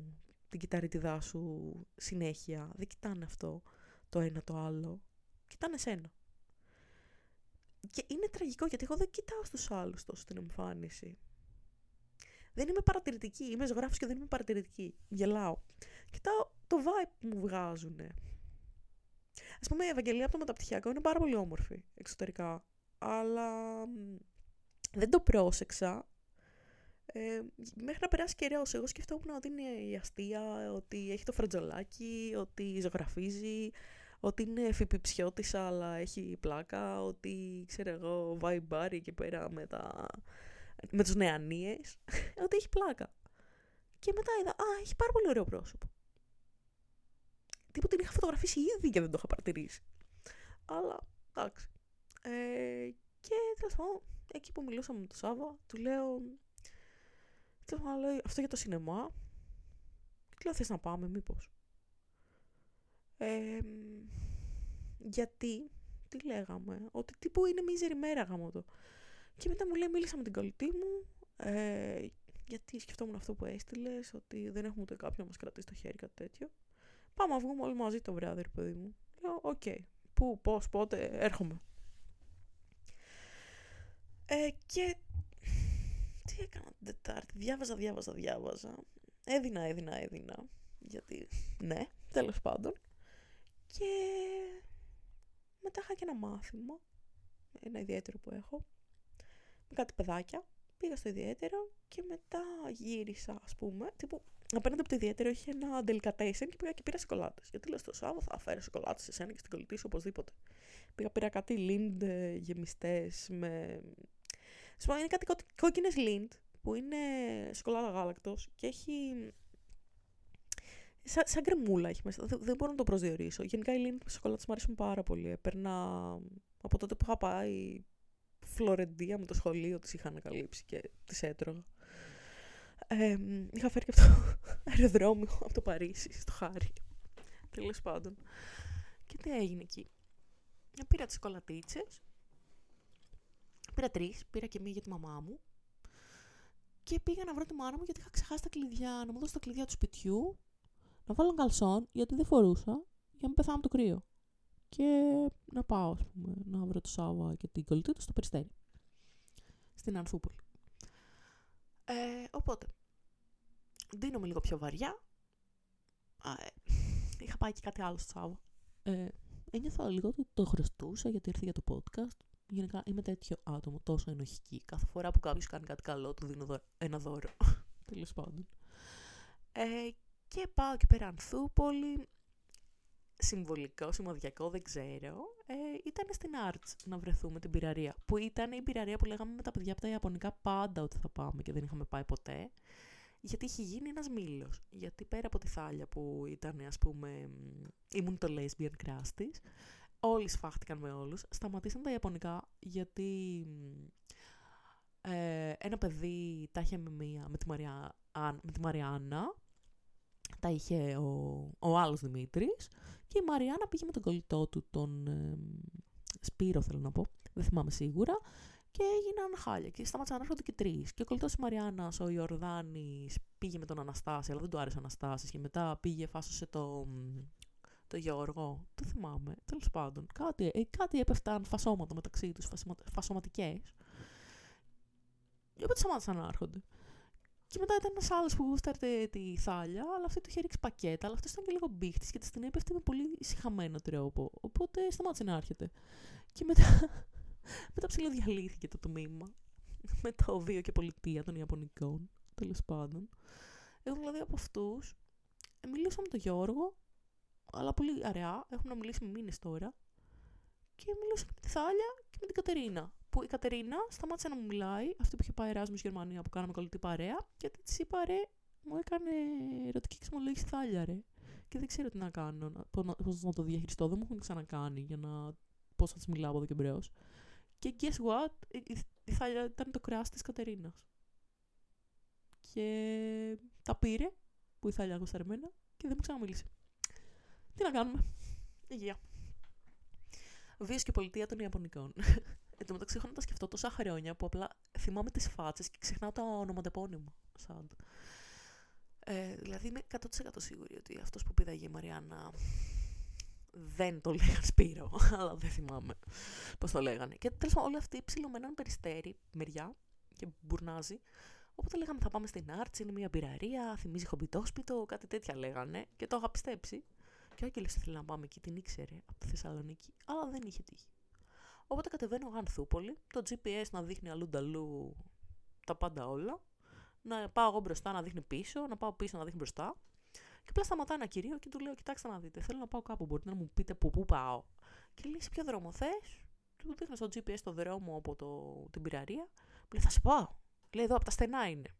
την κυταρίτιδά σου συνέχεια. Δεν κοιτάνε αυτό. το ένα το άλλο. Κοιτάνε εσένα. Και είναι τραγικό γιατί εγώ δεν κοιτάω στους άλλους τόσο την εμφάνιση. Δεν είμαι παρατηρητική. Είμαι ζωγράφος και δεν είμαι παρατηρητική. Γελάω. Κοιτάω το vibe που μου βγάζουν. Α πούμε, η Ευαγγελία από το μεταπτυχιακό είναι πάρα πολύ όμορφη εξωτερικά. Αλλά δεν το πρόσεξα. Ε, μέχρι να περάσει καιρός, εγώ σκεφτόμουν ότι είναι η αστεία, ότι έχει το φρατζολάκι, ότι ζωγραφίζει, ότι είναι εφηπιψιώτησα αλλά έχει πλάκα, ότι ξέρω εγώ βαϊμπάρει εκεί πέρα με, τα... με τους νεανίες, ότι έχει πλάκα. Και μετά είδα, α, έχει πάρα πολύ ωραίο πρόσωπο. Τίποτε την είχα φωτογραφίσει ήδη και δεν το είχα παρατηρήσει. Αλλά, εντάξει. Ε, και τέλος πάντων, εκεί που μιλούσαμε με τον Σάβα, του λέω. Τέλος πάντων, αυτό για το σινεμά. Και του λέω, θες να πάμε, μήπως. Ε, γιατί, τι λέγαμε, ότι τύπου είναι μίζερη μέρα γαμώτο. Και μετά μου λέει, μίλησα με την κολλητή μου, ε, γιατί σκεφτόμουν αυτό που έστειλες, ότι δεν έχουμε ούτε κάποιον να μας κρατήσει το χέρι, κάτι τέτοιο. Πάμε να βγούμε όλοι μαζί το βράδυ, παιδί μου. Λέω, OK. Okay. Πού, πώς, πότε, έρχομαι. Ε, και τι έκανα την Τετάρτη. Διάβαζα, διάβαζα, διάβαζα. Έδινα, έδινα, έδινα. Γιατί, ναι, τέλος πάντων. Και μετά είχα και ένα μάθημα, ένα ιδιαίτερο που έχω, με κάτι παιδάκια. Πήγα στο ιδιαίτερο και μετά γύρισα, ας πούμε, τύπου απέναντι από το ιδιαίτερο είχε ένα delicatessen και πήγα και πήρα σοκολάτες. Γιατί λέω στο Σάββατο θα φέρω σοκολάτες σε σένα και στην κολλητή σου οπωσδήποτε. Πήγα πήρα κάτι lind γεμιστές με. Σου πω, είναι κάτι κόκκινες lind που είναι σοκολάτα γάλακτος και έχει. Σαν, σαν κρεμούλα έχει μέσα. Δεν, δεν μπορώ να το προσδιορίσω. Γενικά οι lind σοκολάτε μου αρέσουν πάρα πολύ. Έπαιρνα από τότε που είχα πάει Φλωρεντία με το σχολείο, τις είχα ανακαλύψει και τις έτρωγα. Ε, είχα φέρει και από το αεροδρόμιο από το Παρίσι, στο Χάρι. Τέλος πάντων. Και τι έγινε εκεί. Πήρα τις κολατίτσε. Πήρα τρεις. Πήρα και μία για τη μαμά μου. Και πήγα να βρω τη μάνα μου γιατί είχα ξεχάσει τα κλειδιά. Να μου δώσει τα κλειδιά του σπιτιού. Να βάλω καλσόν γιατί δεν φορούσα. Για να μην πεθάνω από το κρύο. Και να πάω, ας πούμε, να βρω το Σάβα και την κολλητή του στο Περιστέρι. Στην Ανθούπολη. Ε, οπότε, ντύνομαι λίγο πιο βαριά. Α, ε, είχα πάει και κάτι άλλο στο Σάββα. Ε, ένιωθα λίγο ότι το χρωστούσα γιατί ήρθε για το podcast. Γενικά είμαι τέτοιο άτομο, τόσο ενοχική. Κάθε φορά που κάποιος κάνει κάτι καλό, του δίνω ένα δώρο. Τέλος πάντων. Ε, και πάω και πέρα Ανθούπολη. Συμβολικό, σημαδιακό, δεν ξέρω. Ε, ήταν στην Arts να βρεθούμε την πυραρία. Που ήταν η πυραρία που λέγαμε με τα παιδιά από τα Ιαπωνικά πάντα ότι θα πάμε και δεν είχαμε πάει ποτέ γιατί είχε γίνει ένας μήλος. Γιατί πέρα από τη θάλια που ήταν, ας πούμε, ήμουν το lesbian crush της, όλοι σφάχτηκαν με όλους, σταματήσαν τα Ιαπωνικά γιατί ε, ένα παιδί τα είχε με, μία, με, τη Μαριά, με τη Μαριάννα, τα είχε ο, ο άλλος Δημήτρης και η Μαριάννα πήγε με τον κολλητό του, τον ε, Σπύρο θέλω να πω, δεν θυμάμαι σίγουρα, και έγιναν χάλια. Και σταμάτησαν να έρχονται και τρεις. Και ο κολλητός της Μαριάννας, ο Ιορδάνης, πήγε με τον Αναστάση, αλλά δεν του άρεσε ο Αναστάσης. Και μετά πήγε, φάσωσε το, το Γιώργο. Το θυμάμαι. Τέλος πάντων. Κάτι, ε, κάτι έπεφταν φασώματα μεταξύ τους, φασωματικέ. Και οπότε σταμάτησαν να έρχονται. Και μετά ήταν ένας άλλος που γούσταρε τη θάλια, αλλά αυτή του είχε ρίξει πακέτα, αλλά αυτός ήταν και λίγο μπίχτης και της την έπεφτε με πολύ ησυχαμένο τρόπο. Οπότε σταμάτησε να έρχεται. Και μετά μετά ψηλοδιαλύθηκε το τμήμα. με το βίο και πολιτεία των Ιαπωνικών, τέλος πάντων. Εγώ δηλαδή από αυτούς μιλούσα με τον Γιώργο, αλλά πολύ αραιά. Έχουμε να μιλήσει με μήνες τώρα. Και μιλούσα με τη Θάλια και με την Κατερίνα. Που η Κατερίνα σταμάτησε να μου μιλάει, αυτή που είχε πάει Εράσμου Γερμανία που κάναμε κολλητή παρέα, γιατί της είπα ρε, μου έκανε ερωτική εξομολόγηση Θάλια ρε. Και δεν ξέρω τι να κάνω, πώ να, να το διαχειριστώ. Δεν μου έχουν ξανακάνει για να πώς θα της μιλάω από εδώ και μπρος. Και guess what, η Θάλια ήταν το κράσι της Κατερίνας. Και τα πήρε, που η Θάλια εμένα, και δεν μου ξαναμίλησε. Τι να κάνουμε. Υγεία. Βίος και πολιτεία των Ιαπωνικών. Εν τω μεταξύ, έχω να τα σκεφτώ τόσα χρόνια που απλά θυμάμαι τις φάτσες και ξεχνάω τα ονοματεπώνυμα. Σαν. Ε, δηλαδή είμαι 100% σίγουρη ότι αυτός που πήδαγε η Μαριάννα δεν το λέγανε Σπύρο, αλλά δεν θυμάμαι πώς το λέγανε. Και τέλος όλοι αυτοί ψηλωμέναν περιστέρι, μεριά και μπουρνάζει. Οπότε λέγαμε θα πάμε στην Άρτς, είναι μια πυραρία, θυμίζει χομπιτόσπιτο, κάτι τέτοια λέγανε και το είχα πιστέψει. Και ο Άγγελος ήθελε να πάμε εκεί, την ήξερε από τη Θεσσαλονίκη, αλλά δεν είχε τύχει. Οπότε κατεβαίνω Ανθούπολη, το GPS να δείχνει αλλού νταλού τα πάντα όλα, να πάω εγώ μπροστά να δείχνει πίσω, να πάω πίσω να δείχνει μπροστά. Και απλά σταματάει ένα κυρίο και του λέω: Κοιτάξτε να δείτε, θέλω να πάω κάπου. Μπορείτε να μου πείτε που πού πάω. Και λέει: Σε ποιο δρόμο θες; Του δείχνω στο GPS το δρόμο από το, την πυραρία. Μου λέει: Θα σε πάω. Λέει: Εδώ από τα στενά είναι.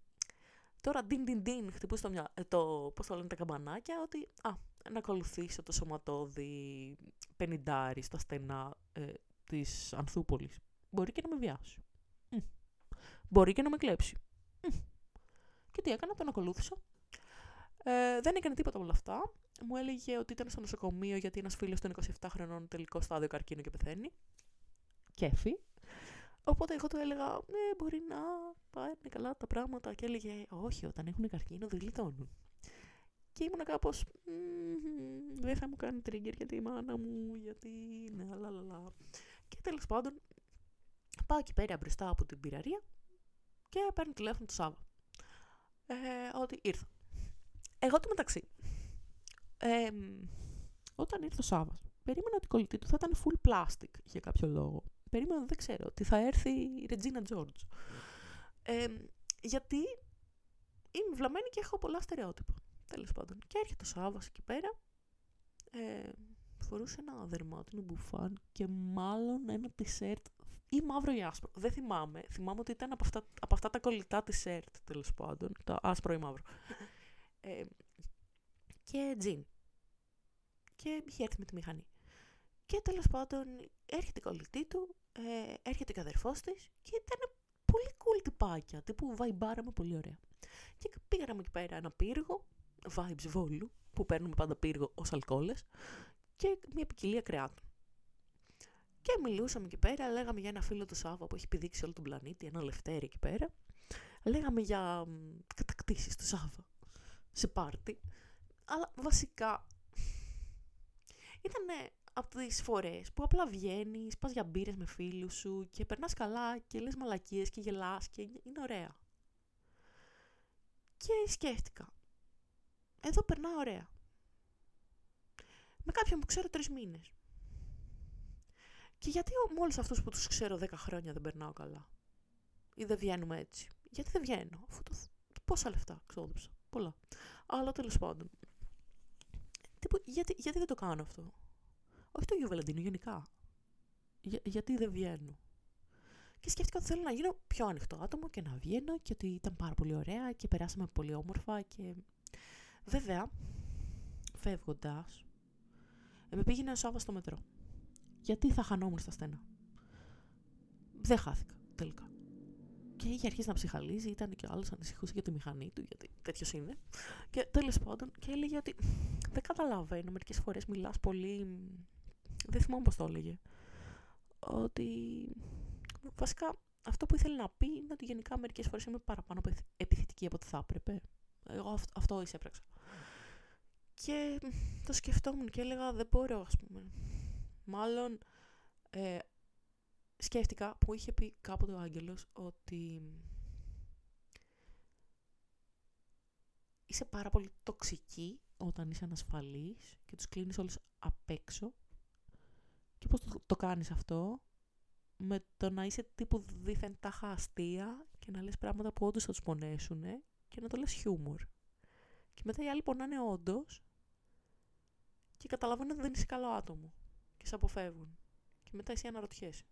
Τώρα, ντιν, ντιν, ντιν, χτυπούσε το, μια, ε, το, πώς το λένε τα καμπανάκια, ότι α, να ακολουθήσω το σωματόδι πενιντάρι στα στενά ε, της Ανθούπολης. Μπορεί και να με βιάσει. Μπορεί και να με κλέψει. Και τι έκανα, τον ακολούθησα. Ε, δεν έκανε τίποτα από όλα αυτά. Μου έλεγε ότι ήταν στο νοσοκομείο γιατί ένας φίλος των 27 χρονών τελικό στάδιο καρκίνο και πεθαίνει. Κέφι. Οπότε εγώ του έλεγα, ναι, μπορεί να πάνε καλά τα πράγματα. Και έλεγε, όχι, όταν έχουν καρκίνο δεν γλιτώνουν. Και ήμουν κάπως. Δεν θα μου κάνει trigger γιατί η μάνα μου, γιατί. Ναι, λαλαλα. Και τέλος πάντων, πάω εκεί πέρα μπροστά από την πυραρία και παίρνει τηλέφωνο του Σάβα. Ε, ότι ήρθα. Εγώ το μεταξύ. Ε, όταν ήρθε ο Σάβα, περίμενα ότι η κολλητή του θα ήταν full plastic για κάποιο λόγο. Περίμενα, δεν ξέρω, ότι θα έρθει η Regina George. Ε, γιατί είμαι βλαμμένη και έχω πολλά στερεότυπα. Τέλος πάντων. Και έρχεται ο Σάβα εκεί πέρα. Ε, φορούσε ένα δερμάτινο μπουφάν και μάλλον ένα τισέρτ ή μαύρο ή άσπρο. Δεν θυμάμαι. Θυμάμαι ότι ήταν από αυτά, από αυτά τα κολλητά τισέρτ τέλος πάντων. Το άσπρο ή μαύρο. Ε, και τζιν. Και είχε έρθει με τη μηχανή. Και τέλος πάντων έρχεται η κολλητή του, ε, έρχεται και ο αδερφός της και ήταν πολύ cool τυπάκια, τύπου βαϊμπάραμε πολύ ωραία. Και πήγαμε εκεί πέρα ένα πύργο, vibes βόλου, που παίρνουμε πάντα πύργο ως αλκοόλες, και μια ποικιλία κρεάτων. Και μιλούσαμε εκεί πέρα, λέγαμε για ένα φίλο του Σάβα που έχει πηδήξει όλο τον πλανήτη, ένα λευτέρι εκεί πέρα. Λέγαμε για κατακτήσεις του Σάβα σε πάρτι. Αλλά βασικά ήταν από τις φορές που απλά βγαίνεις, πας για μπύρες με φίλους σου και περνάς καλά και λες μαλακίες και γελάς και είναι ωραία. Και σκέφτηκα, εδώ περνάω ωραία. Με κάποιον που ξέρω τρεις μήνες. Και γιατί με όλους αυτούς που τους ξέρω δέκα χρόνια δεν περνάω καλά; Ή δεν βγαίνουμε έτσι; Γιατί δεν βγαίνω, αφού το... πόσα λεφτά ξόδεψα πολλά. Αλλά τέλος πάντων. γιατί, γιατί δεν το κάνω αυτό; Όχι το Αγίου Βαλεντίνου, γενικά. Για, γιατί δεν βγαίνω; Και σκέφτηκα ότι θέλω να γίνω πιο ανοιχτό άτομο και να βγαίνω και ότι ήταν πάρα πολύ ωραία και περάσαμε πολύ όμορφα και... Βέβαια, φεύγοντας, με πήγαινε ο Σάββα στο μετρό. Γιατί θα χανόμουν στα στένα. Δεν χάθηκα τελικά και είχε αρχίσει να ψυχαλίζει, ήταν και ο άλλος ανησυχούσε για τη μηχανή του, γιατί τέτοιος είναι. Και τέλος πάντων, και έλεγε ότι δεν καταλαβαίνω, μερικές φορές μιλάς πολύ. Δεν θυμάμαι πώς το έλεγε. Ότι βασικά αυτό που ήθελε να πει είναι ότι γενικά μερικές φορές είμαι παραπάνω επιθετική από ό,τι θα έπρεπε. Εγώ αυτό εισέπραξα. Και το σκεφτόμουν και έλεγα δεν μπορώ, ας πούμε. Μάλλον ε, σκέφτηκα που είχε πει κάποτε ο Άγγελος ότι είσαι πάρα πολύ τοξική όταν είσαι ανασφαλής και τους κλείνεις όλους απ' έξω και πώς το, το κάνεις αυτό; Με το να είσαι τύπου δίθεν τάχα αστεία και να λες πράγματα που όντως θα τους πονέσουν και να το λες χιούμορ. Και μετά οι άλλοι πονάνε όντως και καταλαβαίνουν ότι δεν είσαι καλό άτομο και σε αποφεύγουν. Και μετά εσύ αναρωτιέσαι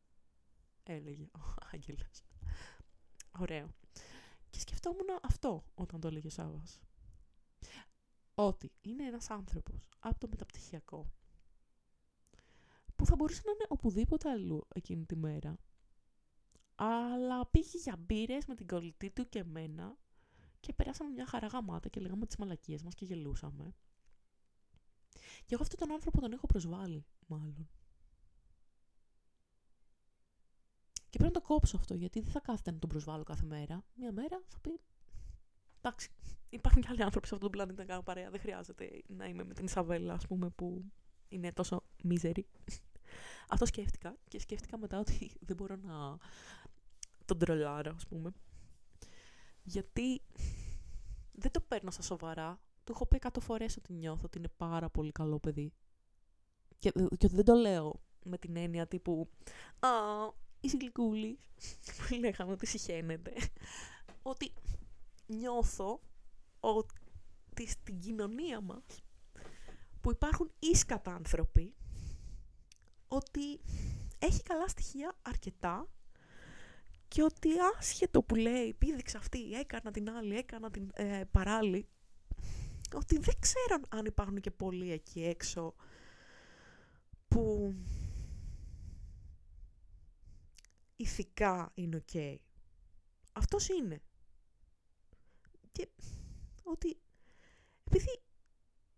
έλεγε ο Άγγελος. Ωραίο. Και σκεφτόμουν αυτό όταν το έλεγε ο Σάββας. Ότι είναι ένας άνθρωπος από το μεταπτυχιακό που θα μπορούσε να είναι οπουδήποτε αλλού εκείνη τη μέρα αλλά πήγε για μπύρες με την κολλητή του και εμένα και περάσαμε μια χαρά γαμάτα και λέγαμε τις μαλακίες μας και γελούσαμε. Και εγώ αυτόν τον άνθρωπο τον έχω προσβάλει, μάλλον. Και πρέπει να το κόψω αυτό, γιατί δεν θα κάθεται να τον προσβάλλω κάθε μέρα. Μία μέρα θα πει. Εντάξει, υπάρχουν και άλλοι άνθρωποι σε αυτόν τον πλανήτη να κάνω παρέα. Δεν χρειάζεται να είμαι με την Ισαβέλα, ας πούμε, που είναι τόσο Μίζερη. Αυτό σκέφτηκα και σκέφτηκα μετά ότι δεν μπορώ να τον τρολάρω, ας πούμε. Γιατί δεν το παίρνω στα σοβαρά. Του έχω πει εκατό φορές ότι νιώθω ότι είναι πάρα πολύ καλό παιδί. Και, και δεν το λέω με την έννοια τύπου «Α, είσαι γλυκούλης», που λέγαμε ότι συχαίνεται. ότι νιώθω ότι στην κοινωνία μας που υπάρχουν ίσκατα άνθρωποι ότι έχει καλά στοιχεία αρκετά και ότι άσχετο που λέει, πήδηξε αυτή, έκανα την άλλη, έκανα την ε, παράλληλη, ότι δεν ξέρω αν υπάρχουν και πολλοί εκεί έξω που ηθικά είναι OK. Okay. Αυτός είναι. Και ότι επειδή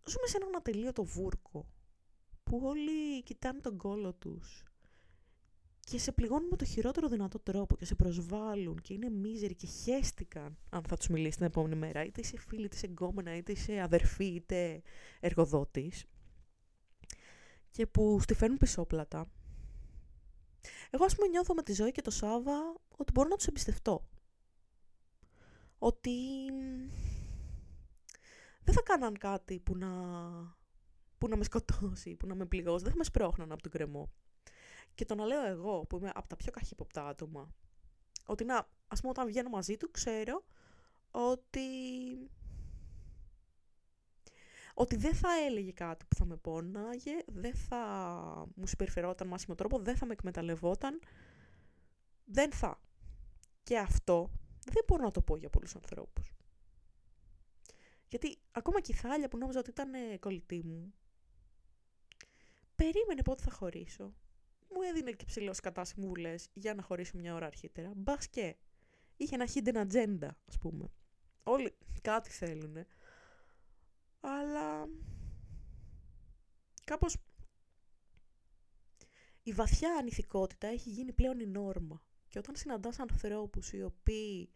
ζούμε σε έναν ατελείωτο βούρκο που όλοι κοιτάνε τον κώλο τους και σε πληγώνουν με το χειρότερο δυνατό τρόπο και σε προσβάλλουν και είναι μίζεροι και χέστηκαν αν θα τους μιλήσει την επόμενη μέρα είτε είσαι φίλη, είτε είσαι γκόμενα, είτε είσαι αδερφή, είτε εργοδότης και που στη φέρνουν πισόπλατα. Εγώ ας πούμε νιώθω με τη ζωή και το Σάβα ότι μπορώ να τους εμπιστευτώ. Ότι δεν θα κάναν κάτι που να, που να με σκοτώσει, που να με πληγώσει, δεν θα με σπρώχναν από τον κρεμό. Και το να λέω εγώ, που είμαι από τα πιο καχύποπτα άτομα, ότι να, ας πούμε όταν βγαίνω μαζί του, ξέρω ότι... Ότι δεν θα έλεγε κάτι που θα με πόναγε, δεν θα μου συμπεριφερόταν με άσχημο τρόπο, δεν θα με εκμεταλλευόταν, δεν θα. Και αυτό δεν μπορώ να το πω για πολλούς ανθρώπους. Γιατί ακόμα και η Θάλια που νόμιζα ότι ήταν κολλητή μου, περίμενε πότε θα χωρίσω. Μου έδινε και ψηλός κατά συμβουλέ για να χωρίσω μια ώρα αρχίτερα. Μπας και. Είχε ένα hidden agenda, ας πούμε. Όλοι κάτι θέλουν. Αλλά. Κάπως η βαθιά ανηθικότητα έχει γίνει πλέον η νόρμα. Και όταν συναντάς ανθρώπους οι οποίοι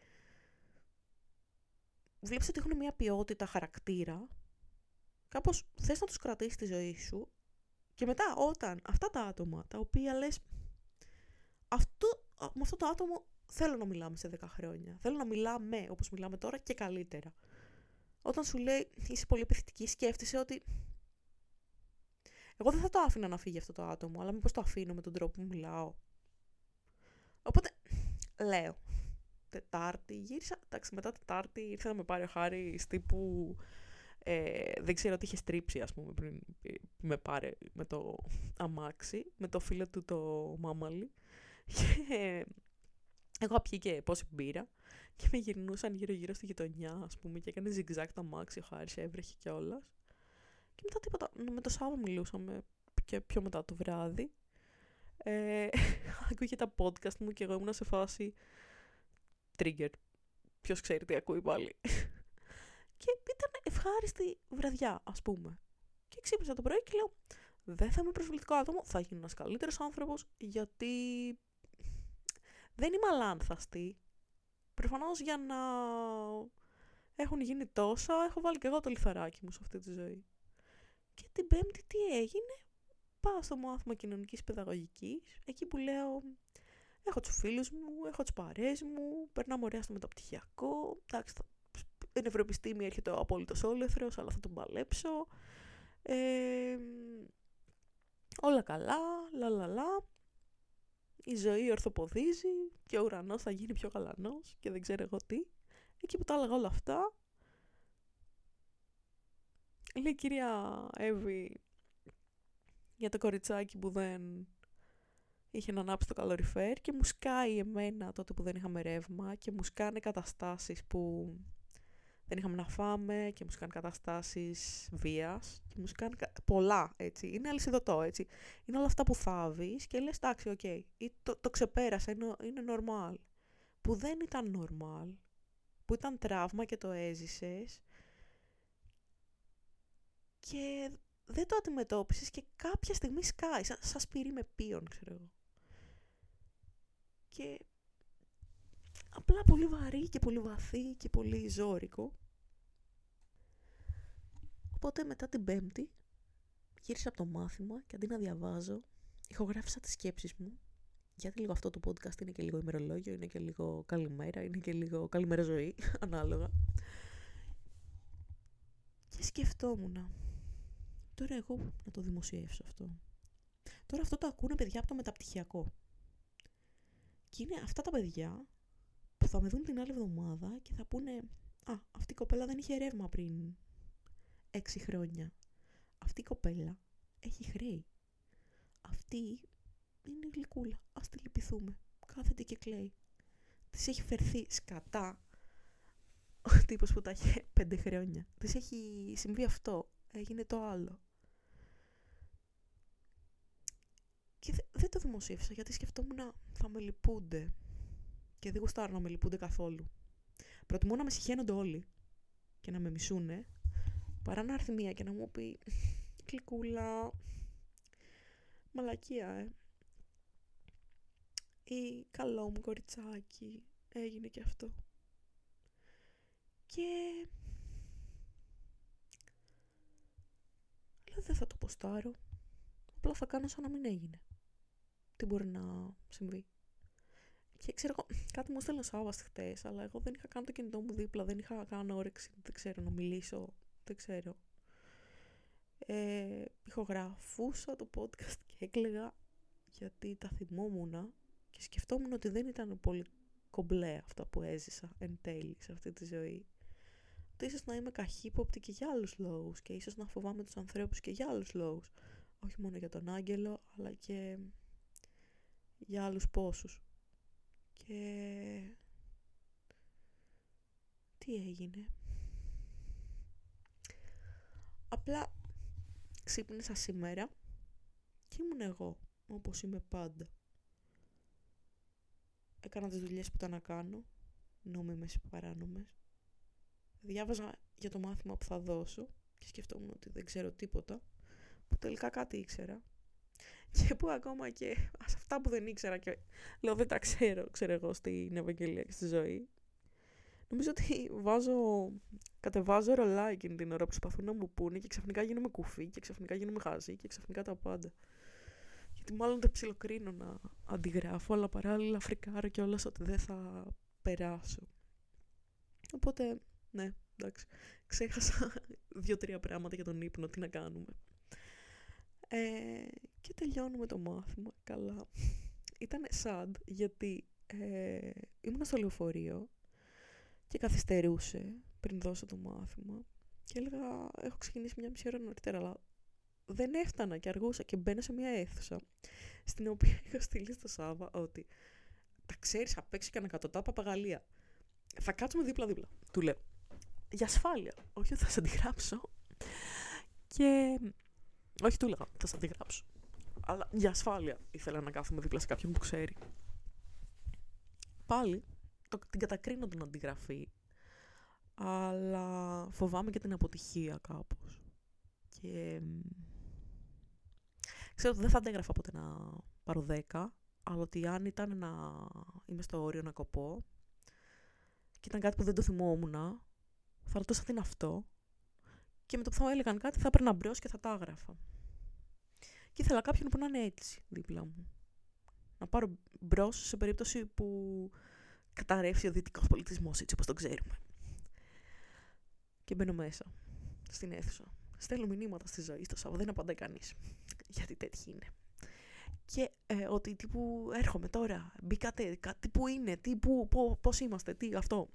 βλέπεις ότι έχουν μια ποιότητα χαρακτήρα, κάπως θες να τους κρατήσεις στη ζωή σου και μετά όταν αυτά τα άτομα τα οποία λες αυτό, με αυτό το άτομο θέλω να μιλάμε σε 10 χρόνια. Θέλω να μιλάμε όπως μιλάμε τώρα και καλύτερα. Όταν σου λέει είσαι πολύ επιθετική σκέφτεσαι ότι εγώ δεν θα το άφηνα να φύγει αυτό το άτομο, αλλά μήπως το αφήνω με τον τρόπο που μιλάω. Οπότε λέω, Τετάρτη γύρισα. Εντάξει, μετά Τετάρτη ήρθε να με πάρει ο Χάρης τύπου. Ε, δεν ξέρω τι είχε στρίψει, ας πούμε, πριν με πάρει με το αμάξι, με το φίλο του το μάμαλι. Και εγώ πιήκε πόση μπύρα και με γυρνούσαν γύρω-γύρω στη γειτονιά, ας πούμε, και έκανε zigzag το αμάξι, ο Χάρης έβρεχε κιόλας. Και μετά τίποτα, με το Σάββα μιλούσαμε και πιο μετά το βράδυ. Ε, άκουγε τα podcast μου και εγώ ήμουν σε φάση trigger. Ποιος ξέρει τι ακούει πάλι. και ήταν ευχάριστη βραδιά, ας πούμε. Και ξύπνησα το πρωί και λέω: Δεν θα είμαι προσβλητικό άτομο, θα γίνω ένας καλύτερος άνθρωπος, γιατί δεν είμαι αλάνθαστη. Προφανώς για να έχουν γίνει τόσα, έχω βάλει και εγώ το λιθαράκι μου σε αυτή τη ζωή. Και την Πέμπτη τι έγινε, πάω στο μάθημα κοινωνικής παιδαγωγικής, εκεί που λέω Έχω τους φίλους μου, έχω τι παρέ μου, περνάμε ωραία στο μεταπτυχιακό. Εντάξει, η νευροεπιστήμη έρχεται ο απόλυτο όλεθρος, αλλά θα τον παλέψω. Ε, όλα καλά, λα λα λα. Η ζωή ορθοποδίζει και ο ουρανός θα γίνει πιο γαλανός και δεν ξέρω εγώ τι. Εκεί που τα έλεγα όλα αυτά, λέει η κυρία Εύη για το κοριτσάκι που δεν είχε να ανάψει το καλοριφέρ και μου σκάει εμένα τότε που δεν είχαμε ρεύμα και μου σκάνε καταστάσεις που δεν είχαμε να φάμε και μου σκάνε καταστάσεις βίας και μου σκάνε πολλά έτσι. Είναι αλυσιδωτό έτσι. Είναι όλα αυτά που θάβεις και λες εντάξει OK okay. το, το ξεπέρασα είναι, είναι normal. Που δεν ήταν normal. Που ήταν τραύμα και το έζησες και δεν το αντιμετώπισες και κάποια στιγμή σκάει, σαν, σαν σπυρί με πύον, ξέρω εγώ και απλά πολύ βαρύ και πολύ βαθύ και πολύ ζώρικο. Οπότε μετά την πέμπτη γύρισα από το μάθημα και αντί να διαβάζω, ηχογράφησα τις σκέψεις μου. Γιατί λίγο αυτό το podcast είναι και λίγο ημερολόγιο, είναι και λίγο καλημέρα, είναι και λίγο καλημέρα ζωή, ανάλογα. Και σκεφτόμουν, τώρα εγώ να το δημοσιεύσω αυτό. Τώρα αυτό το ακούνε παιδιά από το μεταπτυχιακό. Και είναι αυτά τα παιδιά που θα με δουν την άλλη εβδομάδα και θα πούνε «Α, αυτή η κοπέλα δεν είχε ρεύμα πριν έξι χρόνια. Αυτή η κοπέλα έχει χρέη. Αυτή είναι γλυκούλα. Ας τη λυπηθούμε. Κάθεται και κλαίει. Της έχει φερθεί σκατά ο τύπος που τα είχε πέντε χρόνια. Της έχει συμβεί αυτό. Έγινε το άλλο. Και δεν το δημοσίευσα γιατί σκεφτόμουν θα με λυπούνται. Και δεν γουστάρω να με λυπούνται καθόλου. Προτιμώ να με συχαίνονται όλοι και να με μισούνε παρά να έρθει μία και να μου πει κλικούλα μαλακία ε ή καλό μου κοριτσάκι έγινε και αυτό και λέω δεν θα το ποστάρω. Απλά θα κάνω σαν να μην έγινε. Τι μπορεί να συμβεί και ξέρω εγώ, κάτι μου έστελνε ο χτες, αλλά εγώ δεν είχα κάνει το κινητό μου δίπλα, δεν είχα κάνει όρεξη, δεν ξέρω, να μιλήσω, δεν ξέρω. Ε, ηχογραφούσα το podcast και έκλαιγα γιατί τα θυμόμουν και σκεφτόμουν ότι δεν ήταν πολύ κομπλέ αυτά που έζησα εν τέλει σε αυτή τη ζωή. Ότι ίσως να είμαι καχύποπτη και για άλλους λόγους και ίσως να φοβάμαι τους ανθρώπους και για άλλους λόγους. Όχι μόνο για τον άγγελο, αλλά και για άλλους πόσους. Και... Τι έγινε. Απλά ξύπνησα σήμερα και ήμουν εγώ, όπως είμαι πάντα. Έκανα τις δουλειές που ήταν να κάνω, νόμιμες ή παράνομες. Διάβαζα για το μάθημα που θα δώσω και σκεφτόμουν ότι δεν ξέρω τίποτα, που τελικά κάτι ήξερα. Και που ακόμα και σε αυτά που δεν ήξερα και λέω δεν τα ξέρω, ξέρω εγώ στην Ευαγγελία και στη ζωή. Νομίζω ότι βάζω, κατεβάζω ρολά εκείνη την ώρα που προσπαθούν να μου πούνε και ξαφνικά γίνομαι κουφί και ξαφνικά γίνομαι χάζι και ξαφνικά τα πάντα. Γιατί μάλλον δεν ψιλοκρίνω να αντιγράφω, αλλά παράλληλα φρικάρω κιόλας ότι δεν θα περάσω. Οπότε, ναι, εντάξει, ξέχασα δύο-τρία πράγματα για τον ύπνο, τι να κάνουμε. Ε, και τελειώνουμε το μάθημα, καλά. Ήταν sad γιατί ε, ήμουν στο λεωφορείο και καθυστερούσε πριν δώσω το μάθημα και έλεγα έχω ξεκινήσει μια μισή ώρα νωρίτερα αλλά δεν έφτανα και αργούσα και μπαίνω σε μια αίθουσα στην οποία είχα στείλει στο Σάβα ότι τα ξέρεις απ' έξω και ανακατοτά παπαγαλία. Θα κάτσουμε δίπλα-δίπλα. Του λέω. Για ασφάλεια. Όχι ότι θα σε αντιγράψω. Και όχι, του έλεγα, θα σα αντιγράψω. Αλλά για ασφάλεια ήθελα να κάθομαι δίπλα σε κάποιον που ξέρει. Πάλι το, την κατακρίνω την αντιγραφή, αλλά φοβάμαι και την αποτυχία κάπως. Και ξέρω ότι δεν θα αντέγραφα ποτέ να πάρω 10, αλλά ότι αν ήταν να είμαι στο όριο να κοπώ και ήταν κάτι που δεν το θυμόμουν, θα ρωτούσα τι είναι αυτό και με το που θα έλεγαν κάτι θα έπαιρνα μπρος και θα τα έγραφα. Και ήθελα κάποιον που να είναι έτσι δίπλα μου. Να πάρω μπρος σε περίπτωση που καταρρεύσει ο δυτικός πολιτισμός έτσι όπως τον ξέρουμε. Και μπαίνω μέσα στην αίθουσα. Στέλνω μηνύματα στη ζωή στο Σάββατο, δεν απαντάει κανείς. Γιατί τέτοιοι είναι. Και ε, ότι τύπου έρχομαι τώρα, μπήκατε, κάτι που είναι, τι, που, πώς είμαστε, τι, αυτό.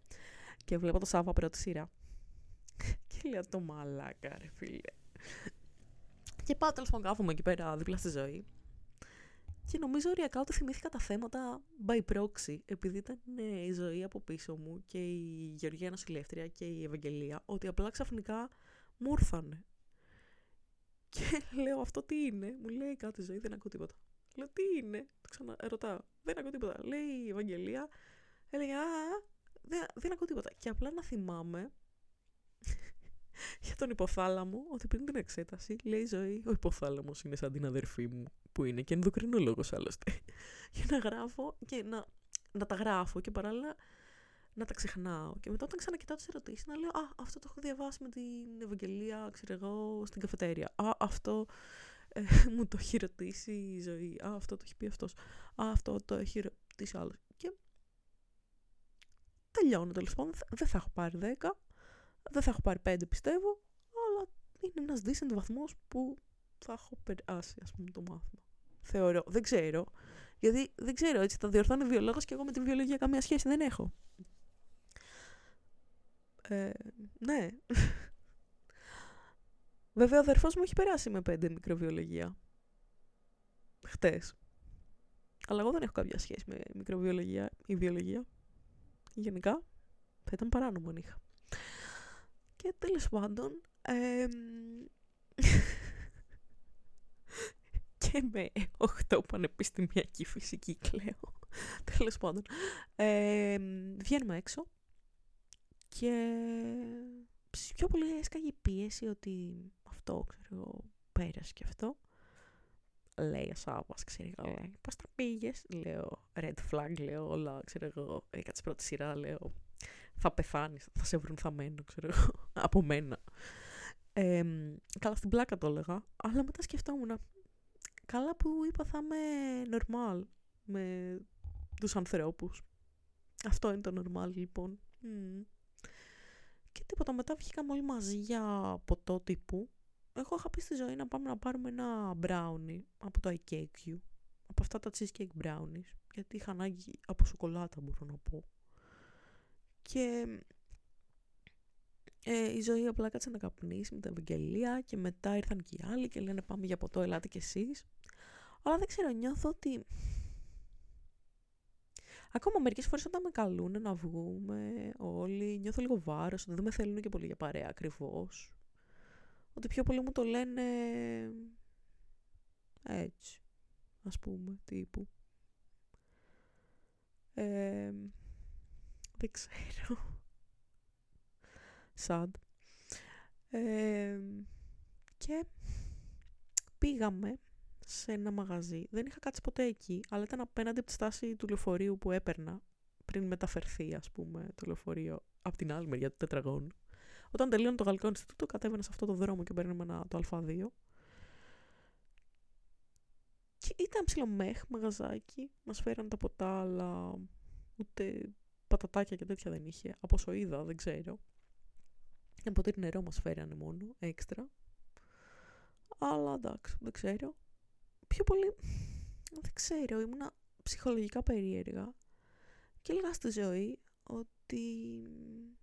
Και βλέπω το Σάββα πρώτη σειρά. Και λέω το μαλάκα, ρε φίλε. Και πάω τέλος πάντων κάθομαι εκεί πέρα δίπλα στη ζωή. Και νομίζω οριακά ότι θυμήθηκα τα θέματα by proxy, επειδή ήταν ναι, η ζωή από πίσω μου και η Γεωργία Νοσηλεύτρια και η Ευαγγελία, ότι απλά ξαφνικά μου ήρθανε. Και λέω αυτό τι είναι, μου λέει κάτι ζωή, δεν ακούω τίποτα. Λέω τι είναι, το ξαναρωτάω, δεν ακούω τίποτα. Λέει η Ευαγγελία, έλεγε Α, δεν, δεν ακούω τίποτα. Και απλά να θυμάμαι για τον υποθάλαμο ότι πριν την εξέταση λέει η ζωή ο υποθάλαμος είναι σαν την αδερφή μου που είναι και ενδοκρινολόγος άλλωστε για να γράφω και να, να τα γράφω και παράλληλα να τα ξεχνάω. Και μετά όταν ξανακοιτάω τις ερωτήσεις να λέω «Α, αυτό το έχω διαβάσει με την Ευαγγελία, ξέρω εγώ, στην καφετέρια. Α, αυτό ε, μου το έχει ρωτήσει η ζωή. Α, αυτό το έχει πει αυτός. Α, αυτό το έχει ρωτήσει άλλος. Και τελειώνω τέλος πάντων. Δεν θα έχω πάρει 10, δεν θα έχω πάρει 5 πιστεύω, αλλά είναι ένας decent βαθμός που θα έχω περάσει ας πούμε το μάθημα. Θεωρώ, δεν ξέρω. Γιατί δεν ξέρω, έτσι θα διορθώνει βιολόγος και εγώ με την βιολογία καμία σχέση δεν έχω. Ε, ναι. Βέβαια, ο αδερφός μου έχει περάσει με πέντε μικροβιολογία. Χτες. Αλλά εγώ δεν έχω κάποια σχέση με μικροβιολογία ή βιολογία. Γενικά, θα ήταν παράνομο αν είχα. Και τέλος πάντων, και με 8 πανεπιστημιακή φυσική κλαίω. Τέλος πάντων. Ε, βγαίνουμε έξω και πιο πολύ έσκαγε η πίεση ότι αυτό, ξέρω εγώ, πέρασε και αυτό. Λέει ο Σάββας, ξέρω εγώ, λέει, πώς τα πήγες, λέω, red flag, λέω όλα, ξέρω εγώ, έκατσε πρώτη σειρά, λέω, θα πεθάνεις, θα σε βρουν θαμένο, ξέρω εγώ, από μένα. Ε, καλά, στην πλάκα το έλεγα, αλλά μετά σκεφτόμουν, καλά που είπα θα είμαι normal με τους ανθρώπους. Αυτό είναι το normal, λοιπόν. Mm. Και τίποτα, μετά βγήκαμε όλοι μαζί για ποτό τύπου. Εγώ είχα πει στη ζωή να πάμε να πάρουμε ένα brownie από το IKQ. Από αυτά τα cheesecake brownies. Γιατί είχα ανάγκη από σοκολάτα, μπορώ να πω. Και ε, η ζωή απλά κάτσε να καπνίσει με τα Ευαγγελία και μετά ήρθαν και οι άλλοι και λένε πάμε για ποτό, ελάτε κι εσείς. Αλλά δεν ξέρω, νιώθω ότι Ακόμα μερικές φορές όταν με καλούν να βγούμε όλοι, νιώθω λίγο βάρος, ότι δεν με θέλουν και πολύ για παρέα ακριβώς. Ότι πιο πολύ μου το λένε έτσι, ας πούμε, τύπου. Ε, δεν ξέρω. Sad. Ε, και πήγαμε σε ένα μαγαζί. Δεν είχα κάτσει ποτέ εκεί, αλλά ήταν απέναντι από τη στάση του λεωφορείου που έπαιρνα πριν μεταφερθεί, ας πούμε, το λεωφορείο από την άλλη μεριά του τετραγώνου. Όταν τελείωνε το Γαλλικό Ινστιτούτο, κατέβαινα σε αυτό το δρόμο και παίρναμε ένα, το Α2. Και ήταν ψιλομέχ μαγαζάκι. Μας φέραν τα ποτά, αλλά ούτε πατατάκια και τέτοια δεν είχε. Από όσο είδα, δεν ξέρω. Ένα ποτήρι νερό μας φέρανε μόνο, έξτρα. Αλλά εντάξει, δεν ξέρω πιο πολύ, δεν ξέρω, ήμουνα ψυχολογικά περίεργα και έλεγα στη ζωή ότι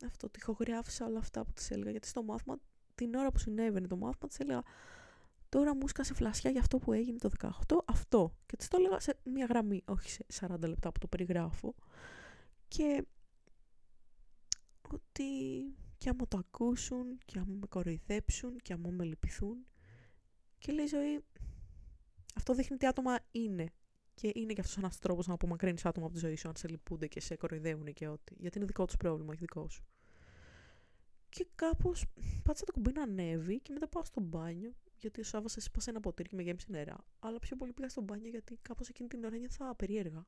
αυτό, τυχογράφησα όλα αυτά που της έλεγα, γιατί στο μάθημα, την ώρα που συνέβαινε το μάθημα, της έλεγα τώρα μου σκάσε φλασιά για αυτό που έγινε το 18, αυτό. Και της το έλεγα σε μια γραμμή, όχι σε 40 λεπτά που το περιγράφω. Και ότι και άμα το ακούσουν, και άμα με κοροϊδέψουν, και άμα με λυπηθούν. Και λέει η ζωή, αυτό δείχνει τι άτομα είναι. Και είναι και αυτός ένας τρόπος να απομακρύνεις άτομα από τη ζωή σου, αν σε λυπούνται και σε κοροϊδεύουν και ό,τι. Γιατί είναι δικό τους πρόβλημα, όχι δικό σου. Και κάπως πάτησα το κουμπί να ανέβει και μετά πάω στο μπάνιο. Γιατί ο Σάββας έσπασε ένα ποτήρι και με γέμισε νερά. Αλλά πιο πολύ πήγα στο μπάνιο γιατί κάπως εκείνη την ώρα νιώθα περίεργα.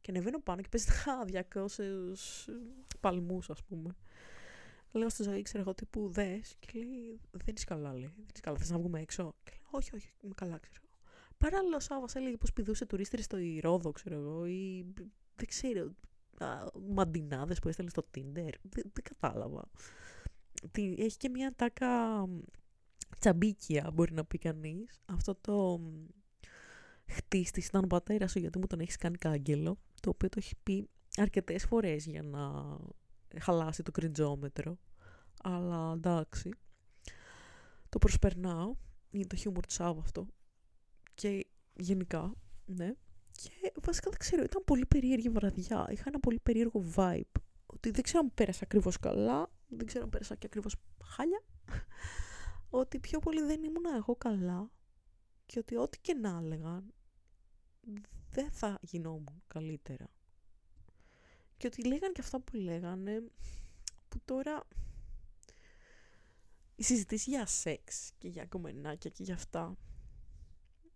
Και ανεβαίνω πάνω και παίζει τα 200 παλμούς, ας πούμε. Λέω στη ζωή, ξέρω εγώ, τύπου δες. Και λέει, Δεν είσαι καλά, λέει. Δεν είσαι καλά, θες να βγούμε έξω; Και λέω, Όχι, όχι, είμαι καλά, ξέρω. Παράλληλα, ο Σάββας έλεγε πως πηδούσε τουρίστρες στο Ηρόδο, ξέρω εγώ, ή δεν ξέρω, μαντινάδες που έστελνε στο Tinder. Δεν, δεν κατάλαβα. Τι, έχει και μια τάκα τσαμπίκια, μπορεί να πει κανείς. Αυτό το χτίστη ήταν ο πατέρα σου γιατί μου τον έχεις κάνει κάγκελο, το οποίο το έχει πει αρκετές φορές για να χαλάσει το κριντζόμετρο. Αλλά εντάξει. Το προσπερνάω. Είναι το χιούμορ του Σάββα αυτό. Και γενικά, ναι. Και βασικά δεν ξέρω, ήταν πολύ περίεργη βραδιά. Είχα ένα πολύ περίεργο vibe. Ότι δεν ξέρω αν πέρασα ακριβώς καλά, δεν ξέρω αν πέρασα και ακριβώς χάλια. ότι πιο πολύ δεν ήμουν εγώ καλά και ότι ό,τι και να έλεγαν δεν θα γινόμουν καλύτερα. Και ότι λέγαν και αυτά που λέγανε που τώρα η συζητήση για σεξ και για κομμενάκια και για αυτά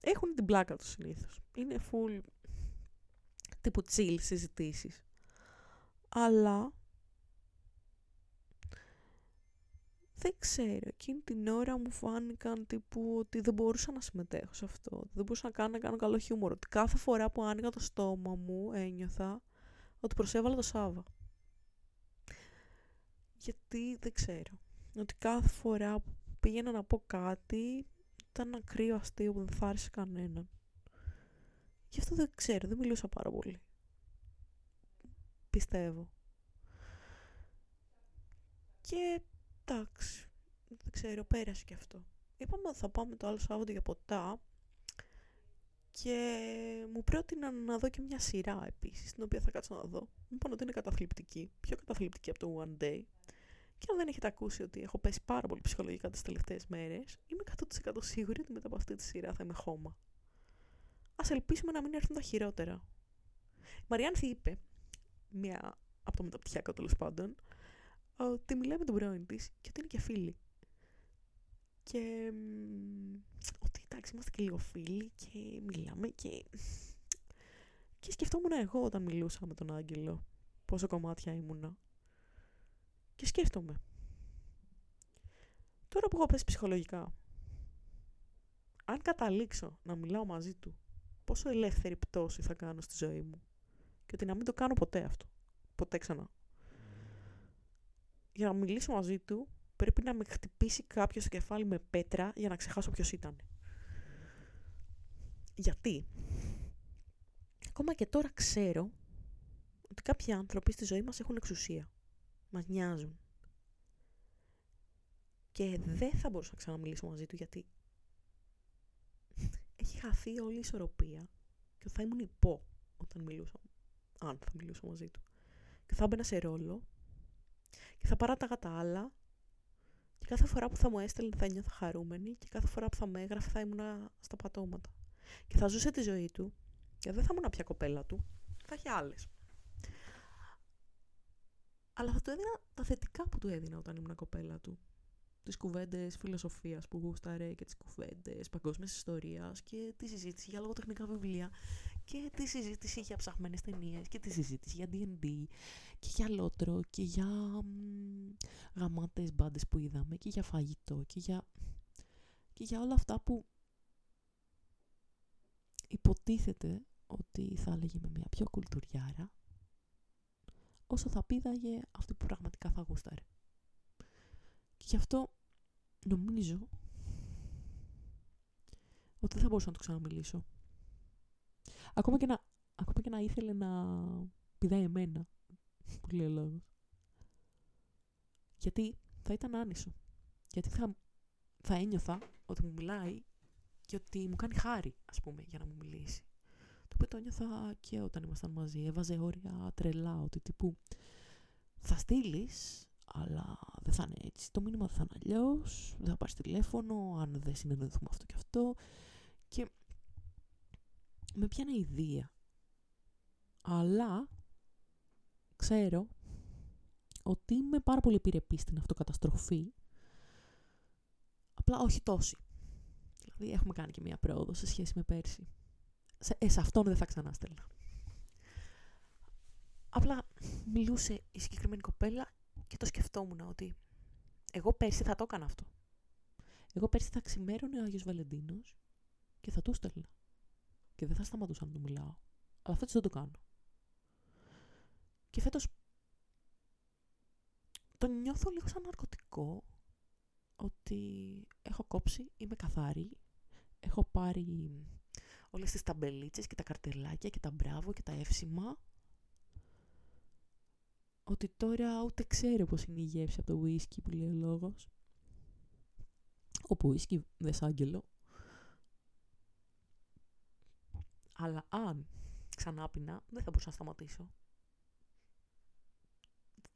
έχουν την πλάκα τους συνήθως. Είναι full τύπου chill συζητήσεις. Αλλά δεν ξέρω, εκείνη την ώρα μου φάνηκαν τύπου ότι δεν μπορούσα να συμμετέχω σε αυτό. Δεν μπορούσα να κάνω, να κάνω καλό χιούμορ. Ότι κάθε φορά που άνοιγα το στόμα μου ένιωθα ότι προσέβαλα το Σάβα. Γιατί δεν ξέρω. Ότι κάθε φορά που πήγαινα να πω κάτι ήταν ένα κρύο αστείο που δεν θα άρεσε κανέναν. Γι' αυτό δεν ξέρω, δεν μιλούσα πάρα πολύ. Πιστεύω. Και εντάξει, δεν ξέρω, πέρασε και αυτό. Είπαμε ότι θα πάμε το άλλο Σάββατο για ποτά και μου πρότειναν να δω και μια σειρά επίσης, την οποία θα κάτσω να δω. Μου είπαν ότι είναι καταθλιπτική, πιο καταθλιπτική από το One Day. Και αν δεν έχετε ακούσει ότι έχω πέσει πάρα πολύ ψυχολογικά τις τελευταίες μέρες, είμαι 100% σίγουρη ότι μετά από αυτή τη σειρά θα είμαι χώμα. Ας ελπίσουμε να μην έρθουν τα χειρότερα. Η Μαριάνθη είπε, μία από το μεταπτυχιακό τέλος πάντων, ότι μιλάει με τον πρώην της και ότι είναι και φίλοι. Και ότι εντάξει, είμαστε και λίγο φίλοι και μιλάμε και... Και σκεφτόμουν εγώ όταν μιλούσα με τον Άγγελο πόσο κομμάτια ήμουνα. Και σκέφτομαι. Τώρα που έχω πέσει ψυχολογικά, αν καταλήξω να μιλάω μαζί του, πόσο ελεύθερη πτώση θα κάνω στη ζωή μου. Και ότι να μην το κάνω ποτέ αυτό. Ποτέ ξανά για να μιλήσω μαζί του, πρέπει να με χτυπήσει κάποιος στο κεφάλι με πέτρα για να ξεχάσω ποιος ήταν. Γιατί, ακόμα και τώρα ξέρω ότι κάποιοι άνθρωποι στη ζωή μας έχουν εξουσία. Μας νοιάζουν. Και δεν θα μπορούσα να ξαναμιλήσω μαζί του γιατί έχει χαθεί όλη η ισορροπία και θα ήμουν υπό όταν μιλούσα, αν θα μιλούσα μαζί του. Και θα έμπαινα σε ρόλο και θα παράταγα τα άλλα και κάθε φορά που θα μου έστελνε θα νιώθω χαρούμενη και κάθε φορά που θα με έγραφε θα ήμουν στα πατώματα. Και θα ζούσε τη ζωή του και δεν θα ήμουν πια κοπέλα του, θα είχε άλλες. Αλλά θα του έδινα τα θετικά που του έδινα όταν ήμουν κοπέλα του τις κουβέντες φιλοσοφίας που γούσταρε και τις κουβέντες παγκόσμιας ιστορίας και τη συζήτηση για λογοτεχνικά βιβλία και τη συζήτηση για ψαχμένες ταινίες και τη συζήτηση για D&D και για λότρο και για γαμάτες μπάντες που είδαμε και για φαγητό και για, και για όλα αυτά που υποτίθεται ότι θα έλεγε με μια πιο κουλτουριάρα όσο θα πήδαγε αυτή που πραγματικά θα γούσταρε. Και γι' αυτό νομίζω ότι δεν θα μπορούσα να το ξαναμιλήσω. Ακόμα και να, ακόμα και να ήθελε να πηδάει εμένα, που λέει ο λόγος. Γιατί θα ήταν άνισο. Γιατί θα, θα ένιωθα ότι μου μιλάει και ότι μου κάνει χάρη, ας πούμε, για να μου μιλήσει. Το οποίο το ένιωθα και όταν ήμασταν μαζί. Έβαζε όρια τρελά, ότι τύπου θα στείλεις αλλά δεν θα είναι έτσι. Το μήνυμα θα είναι αλλιώς, δεν θα πάρεις τηλέφωνο, αν δεν συνεννοηθούμε αυτό και αυτό. Και με πιάνει ιδέα. Αλλά ξέρω ότι είμαι πάρα πολύ επιρρεπής στην αυτοκαταστροφή. Απλά όχι τόση. Δηλαδή έχουμε κάνει και μία πρόοδο σε σχέση με πέρσι. Σε, ε, σε αυτόν δεν θα ξανά στέλνα. Απλά μιλούσε η συγκεκριμένη κοπέλα και το σκεφτόμουν ότι εγώ πέρσι θα το έκανα αυτό. Εγώ πέρσι θα ξημέρωνε ο Άγιος Βαλεντίνος και θα του στέλνα. Και δεν θα σταματούσα να του μιλάω. Αλλά φέτος δεν το κάνω. Και φέτος το νιώθω λίγο σαν ναρκωτικό ότι έχω κόψει, είμαι καθαρή, έχω πάρει όλες τις ταμπελίτσες και τα καρτελάκια και τα μπράβο και τα εύσημα ότι τώρα ούτε ξέρω πώς είναι η γεύση από το whisky που λέει ο λόγος. Όπου whisky δεν σ' άγγελο. Αλλά αν ξανά πεινά, δεν θα μπορούσα να σταματήσω.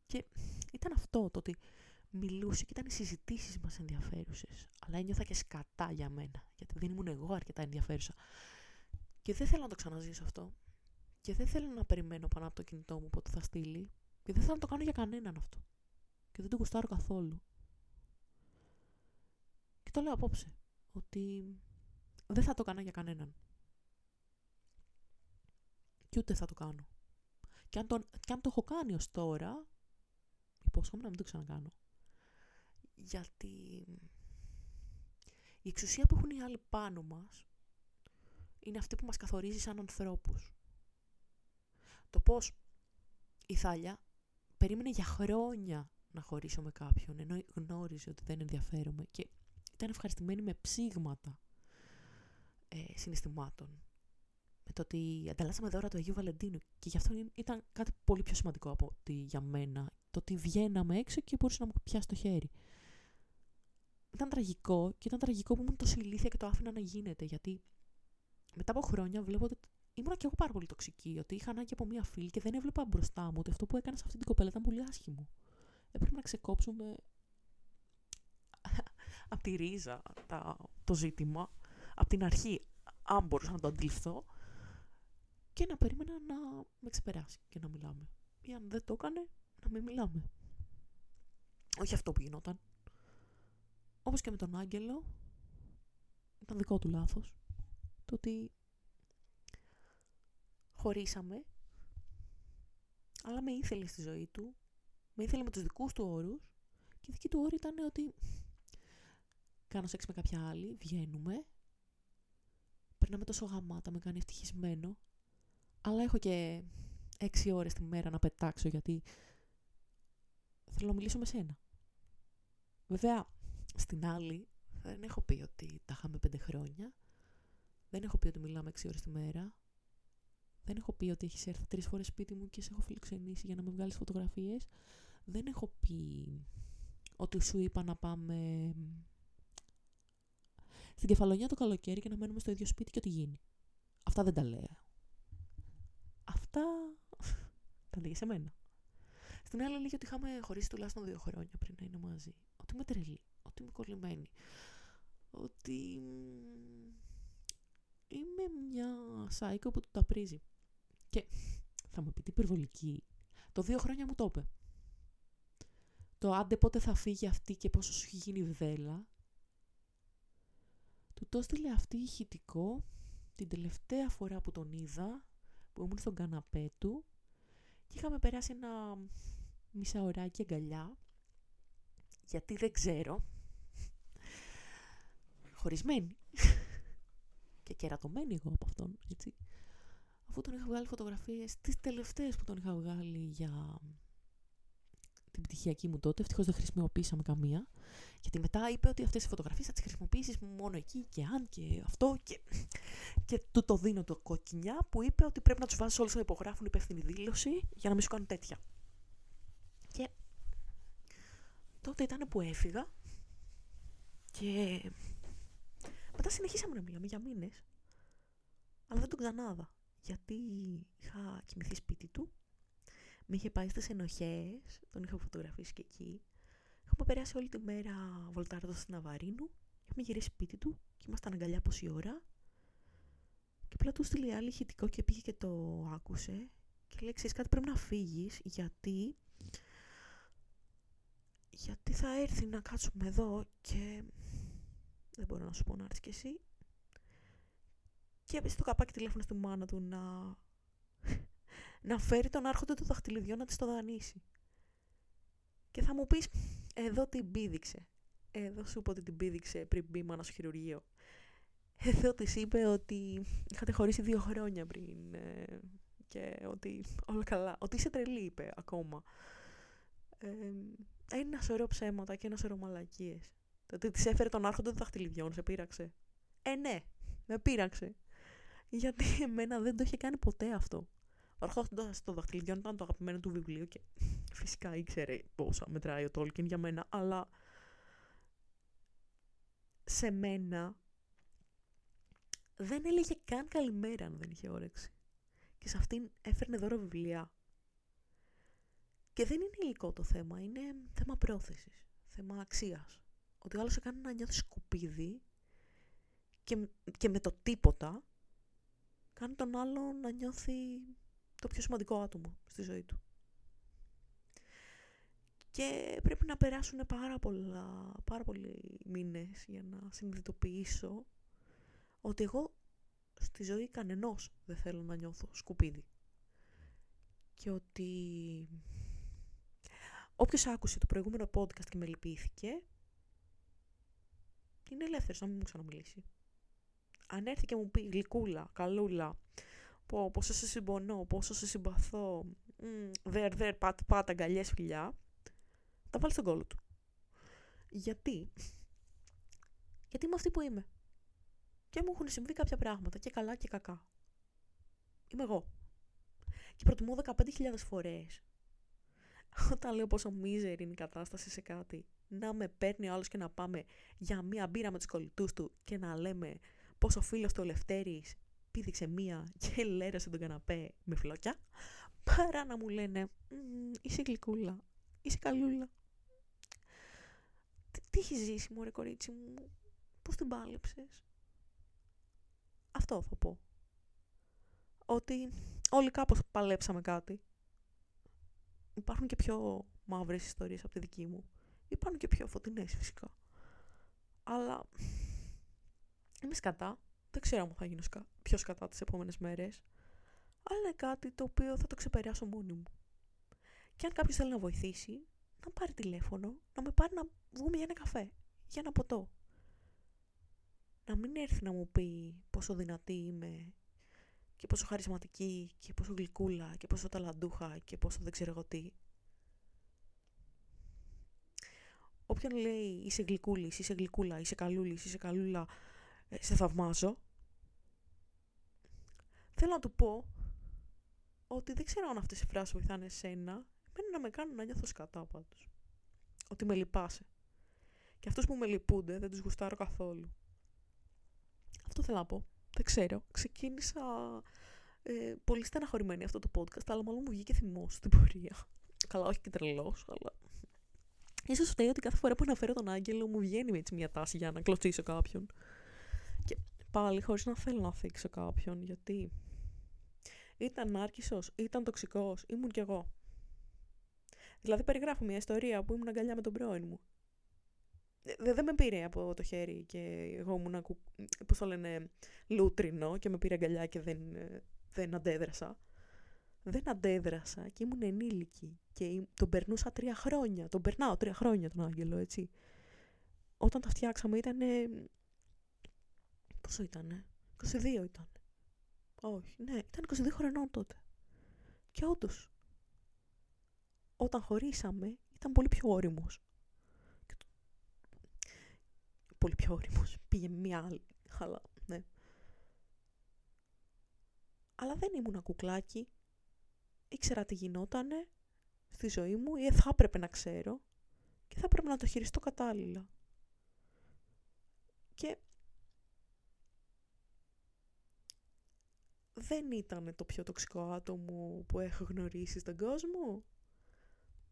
Και ήταν αυτό το ότι μιλούσε και ήταν οι συζητήσεις μας ενδιαφέρουσες. Αλλά ένιωθα και σκατά για μένα, γιατί δεν ήμουν εγώ αρκετά ενδιαφέρουσα. Και δεν θέλω να το ξαναζήσω αυτό. Και δεν θέλω να περιμένω πάνω από το κινητό μου πότε θα στείλει. Και δεν θα το κάνω για κανέναν αυτό. Και δεν το γουστάρω καθόλου. Και το λέω απόψε. Ότι δεν θα το κάνω για κανέναν. Και ούτε θα το κάνω. Και αν το, και αν το έχω κάνει ως τώρα, υπόσχομαι να μην το ξανακάνω. γιατί η εξουσία που έχουν οι άλλοι πάνω μας είναι αυτή που μας καθορίζει σαν ανθρώπους. Το πώς η Θάλια περίμενε για χρόνια να χωρίσω με κάποιον, ενώ γνώριζε ότι δεν ενδιαφέρομαι και ήταν ευχαριστημένη με ψήγματα ε, συναισθημάτων. Με το ότι ανταλλάσσαμε δώρα του Αγίου Βαλεντίνου και γι' αυτό ήταν κάτι πολύ πιο σημαντικό από ότι για μένα. Το ότι βγαίναμε έξω και μπορούσε να μου πιάσει το χέρι. Ήταν τραγικό και ήταν τραγικό που ήμουν τόσο ηλίθια και το άφηνα να γίνεται γιατί μετά από χρόνια βλέπω ότι ήμουν και εγώ πάρα πολύ τοξική, ότι είχα ανάγκη από μία φίλη και δεν έβλεπα μπροστά μου ότι αυτό που έκανα σε αυτή την κοπέλα ήταν πολύ άσχημο. Έπρεπε να ξεκόψουμε από τη ρίζα τα, το ζήτημα, από την αρχή, αν μπορούσα να το αντιληφθώ, και να περίμενα να με ξεπεράσει και να μιλάμε. Ή αν δεν το έκανε, να μην μιλάμε. Όχι αυτό που γινόταν. Όπως και με τον Άγγελο, ήταν δικό του λάθος. Το ότι χωρίσαμε, αλλά με ήθελε στη ζωή του, με ήθελε με τους δικούς του όρους και η δική του όρη ήταν ότι κάνω σεξ με κάποια άλλη, βγαίνουμε, περνάμε τόσο γαμάτα, με κάνει ευτυχισμένο, αλλά έχω και έξι ώρες τη μέρα να πετάξω γιατί θέλω να μιλήσω με σένα. Βέβαια, στην άλλη δεν έχω πει ότι τα είχαμε πέντε χρόνια, δεν έχω πει ότι μιλάμε έξι ώρες τη μέρα, δεν έχω πει ότι έχεις έρθει τρεις φορές σπίτι μου και σε έχω φιλοξενήσει για να με βγάλεις φωτογραφίες. Δεν έχω πει ότι σου είπα να πάμε στην κεφαλονιά το καλοκαίρι και να μένουμε στο ίδιο σπίτι και ό,τι γίνει. Αυτά δεν τα λέω. Αυτά τα λέγε σε μένα. Στην άλλη λέγει ότι είχαμε χωρίσει τουλάχιστον δύο χρόνια πριν να είναι μαζί. Ότι είμαι τρελή. Ότι είμαι κολλημένη. Ότι είμαι μια σάικο που του τα πρίζει. Και θα μου πείτε υπερβολική. Το δύο χρόνια μου το είπε. Το άντε πότε θα φύγει αυτή και πόσο σου έχει γίνει βδέλα. Του το έστειλε αυτή ηχητικό την τελευταία φορά που τον είδα, που ήμουν στον καναπέ του και είχαμε περάσει ένα μισάωράκι αγκαλιά, γιατί δεν ξέρω, χωρισμένη και κερατωμένη εγώ από αυτόν, έτσι αφού τον είχα βγάλει φωτογραφίες, τις τελευταίες που τον είχα βγάλει για την πτυχιακή μου τότε, ευτυχώς δεν χρησιμοποίησαμε καμία. Γιατί μετά είπε ότι αυτές οι φωτογραφίες θα τις χρησιμοποιήσεις μόνο εκεί και αν και αυτό. Και, και του το δίνω το κόκκινιά που είπε ότι πρέπει να τους βάζει όλους να υπογράφουν υπεύθυνη δήλωση για να μην σου κάνουν τέτοια. Και τότε ήταν που έφυγα και μετά συνεχίσαμε να μιλάμε για μήνες. Αλλά δεν τον ξανάδα γιατί είχα κοιμηθεί σπίτι του, με είχε πάει στις ενοχές, τον είχα φωτογραφίσει και εκεί. Είχαμε περάσει όλη τη μέρα βολτάροντας στην Αβαρίνου, είχαμε γυρίσει σπίτι του και ήμασταν αγκαλιά πόση ώρα. Και απλά του στείλει άλλη ηχητικό και πήγε και το άκουσε και λέει, ξέρεις κάτι πρέπει να φύγεις γιατί... Γιατί θα έρθει να κάτσουμε εδώ και δεν μπορώ να σου πω να έρθεις κι εσύ και έπεσε το καπάκι τηλέφωνο στη μάνα του να, να φέρει τον άρχοντα του δαχτυλιδιού να της το δανείσει. Και θα μου πεις, εδώ την πήδηξε. Εδώ σου είπα ότι την πήδηξε πριν μπει μάνα στο χειρουργείο. Εδώ της είπε ότι είχατε χωρίσει δύο χρόνια πριν ε, και ότι όλα καλά. Ότι είσαι τρελή, είπε ακόμα. Ε, ένα σωρό ψέματα και ένα σωρό μαλακίες. Το ότι της έφερε τον άρχοντα των δαχτυλιδιών, σε πείραξε. Ε, ναι, με πείραξε. Γιατί εμένα δεν το είχε κάνει ποτέ αυτό. Άρχοντα το δαχτυλιδιών ήταν το αγαπημένο του βιβλίο και φυσικά ήξερε πόσα μετράει ο Τόλκιν για μένα, αλλά σε μένα δεν έλεγε καν καλημέρα αν δεν είχε όρεξη. Και σε αυτήν έφερνε δώρο βιβλία. Και δεν είναι υλικό το θέμα, είναι θέμα πρόθεσης, θέμα αξίας. Ότι ο άλλος σε κάνει να νιώθει σκουπίδι και, και με το τίποτα κάνει τον άλλο να νιώθει το πιο σημαντικό άτομο στη ζωή του. Και πρέπει να περάσουν πάρα, πολλά, πάρα πολλοί μήνες για να συνειδητοποιήσω ότι εγώ στη ζωή κανενός δεν θέλω να νιώθω σκουπίδι. Και ότι όποιος άκουσε το προηγούμενο podcast και με λυπήθηκε, είναι ελεύθερος να μην μου ξαναμιλήσει. Αν έρθει και μου πει γλυκούλα, καλούλα, πω, πόσο σε συμπονώ, πόσο σε συμπαθώ, δερ, δερ, πατ, πατ, αγκαλιές, φιλιά, τα βάλει στον κόλλο του. Γιατί; Γιατί είμαι αυτή που είμαι. Και μου έχουν συμβεί κάποια πράγματα, και καλά και κακά. Είμαι εγώ. Και προτιμώ 15.000 φορές όταν λέω πόσο μίζερη είναι η κατάσταση σε κάτι, να με παίρνει ο άλλος και να πάμε για μία μπύρα με τους κολλητούς του και να λέμε πόσο φίλος του ο Λευτέρης πήδηξε μία και λέρασε τον καναπέ με φλόκια, παρά να μου λένε «Είσαι γλυκούλα, είσαι καλούλα». Τι, τι έχεις ζήσει μωρέ κορίτσι μου, πώς την πάλεψες; Αυτό θα πω. Ότι όλοι κάπως παλέψαμε κάτι υπάρχουν και πιο μαύρες ιστορίες από τη δική μου. Υπάρχουν και πιο φωτεινές φυσικά. Αλλά είμαι σκατά. Δεν ξέρω αν θα γίνω σκα... πιο σκατά τις επόμενες μέρες. Αλλά είναι κάτι το οποίο θα το ξεπεράσω μόνη μου. Και αν κάποιος θέλει να βοηθήσει, να πάρει τηλέφωνο, να με πάρει να βγούμε για ένα καφέ, για ένα ποτό. Να μην έρθει να μου πει πόσο δυνατή είμαι και πόσο χαρισματική και πόσο γλυκούλα και πόσο ταλαντούχα και πόσο δεν ξέρω εγώ τι. Όποιον λέει είσαι γλυκούλης, είσαι γλυκούλα, είσαι καλούλης, είσαι καλούλα, ε, σε θαυμάζω. Θέλω να του πω ότι δεν ξέρω αν αυτές οι φράσεις βοηθάνε εσένα, εμένα να με κάνουν να νιώθω σκατά πάντως. Ότι με λυπάσαι. Και αυτούς που με λυπούνται δεν τους γουστάρω καθόλου. Αυτό θέλω να πω. Δεν ξέρω. Ξεκίνησα ε, πολύ στεναχωρημένη αυτό το podcast, αλλά μάλλον μου βγήκε θυμός στην πορεία. Καλά, όχι και τρελός, αλλά. Ίσως φταίει ότι κάθε φορά που αναφέρω τον Άγγελο μου βγαίνει έτσι μια τάση για να κλωτσίσω κάποιον. Και πάλι χωρίς να θέλω να θίξω κάποιον, γιατί ήταν άρκισος, ήταν τοξικός, ήμουν κι εγώ. Δηλαδή περιγράφω μια ιστορία που ήμουν αγκαλιά με τον πρώην μου δεν με πήρε από το χέρι και εγώ ήμουν, πώς το λένε, λούτρινο και με πήρε αγκαλιά και δεν, δεν αντέδρασα. Δεν αντέδρασα και ήμουν ενήλικη και τον περνούσα τρία χρόνια. Τον περνάω τρία χρόνια τον Άγγελο, έτσι. Όταν τα φτιάξαμε ήταν. Πόσο ήτανε, 22 ήταν. Όχι, ναι, ήταν 22 χρονών τότε. Και όντως, όταν χωρίσαμε, ήταν πολύ πιο όριμος πολύ πιο όριμος. Πήγε μια άλλη. Αλλά, ναι. Αλλά δεν ήμουν κουκλάκι. Ήξερα τι γινότανε στη ζωή μου ή θα έπρεπε να ξέρω και θα έπρεπε να το χειριστώ κατάλληλα. Και δεν ήταν το πιο τοξικό άτομο που έχω γνωρίσει στον κόσμο;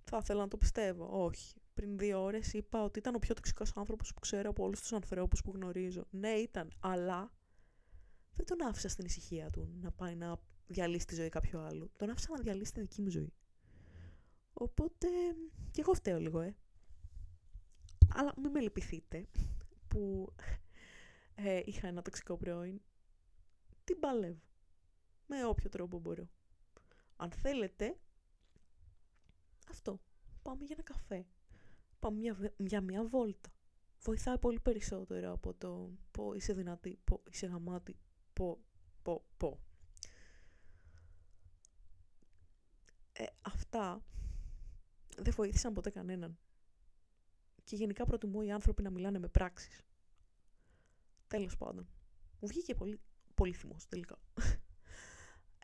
Θα ήθελα να το πιστεύω. Όχι πριν δύο ώρες είπα ότι ήταν ο πιο τοξικός άνθρωπος που ξέρω από όλους τους ανθρώπους που γνωρίζω. Ναι, ήταν, αλλά δεν τον άφησα στην ησυχία του να πάει να διαλύσει τη ζωή κάποιου άλλου. Τον άφησα να διαλύσει τη δική μου ζωή. Οπότε και εγώ φταίω λίγο, ε. Αλλά μην με λυπηθείτε που ε, είχα ένα τοξικό πρώην. Την παλεύω. Με όποιο τρόπο μπορώ. Αν θέλετε, αυτό. Πάμε για ένα καφέ πάμε μια, για μια βόλτα. Βοηθάει πολύ περισσότερο από το πω είσαι δυνατή, πω είσαι γαμάτη, πω, πω, πω. Ε, αυτά δεν βοήθησαν ποτέ κανέναν. Και γενικά προτιμώ οι άνθρωποι να μιλάνε με πράξεις. Τέλος πάντων. Μου βγήκε πολύ, πολύ θυμός τελικά.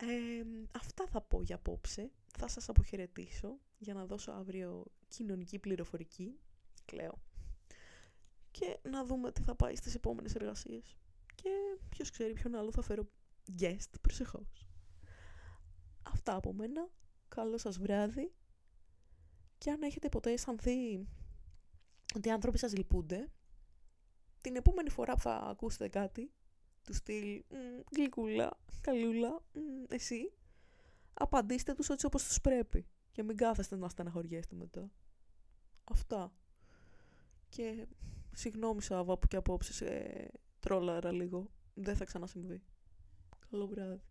Ε, αυτά θα πω για απόψε. Θα σας αποχαιρετήσω για να δώσω αύριο κοινωνική πληροφορική. Κλαίω. Και να δούμε τι θα πάει στις επόμενες εργασίες. Και ποιος ξέρει ποιον άλλο θα φέρω guest προσεχώς. Αυτά από μένα. Καλό σας βράδυ. Και αν έχετε ποτέ αισθανθεί ότι οι άνθρωποι σας λυπούνται, την επόμενη φορά που θα ακούσετε κάτι, του στυλ γλυκούλα, καλούλα, εσύ, απαντήστε τους έτσι όπως τους πρέπει και μην κάθεστε να στεναχωριέστε μετά. Αυτά. Και συγγνώμη Σάβα που και απόψε σε τρόλαρα λίγο. Δεν θα ξανασυμβεί. Καλό βράδυ.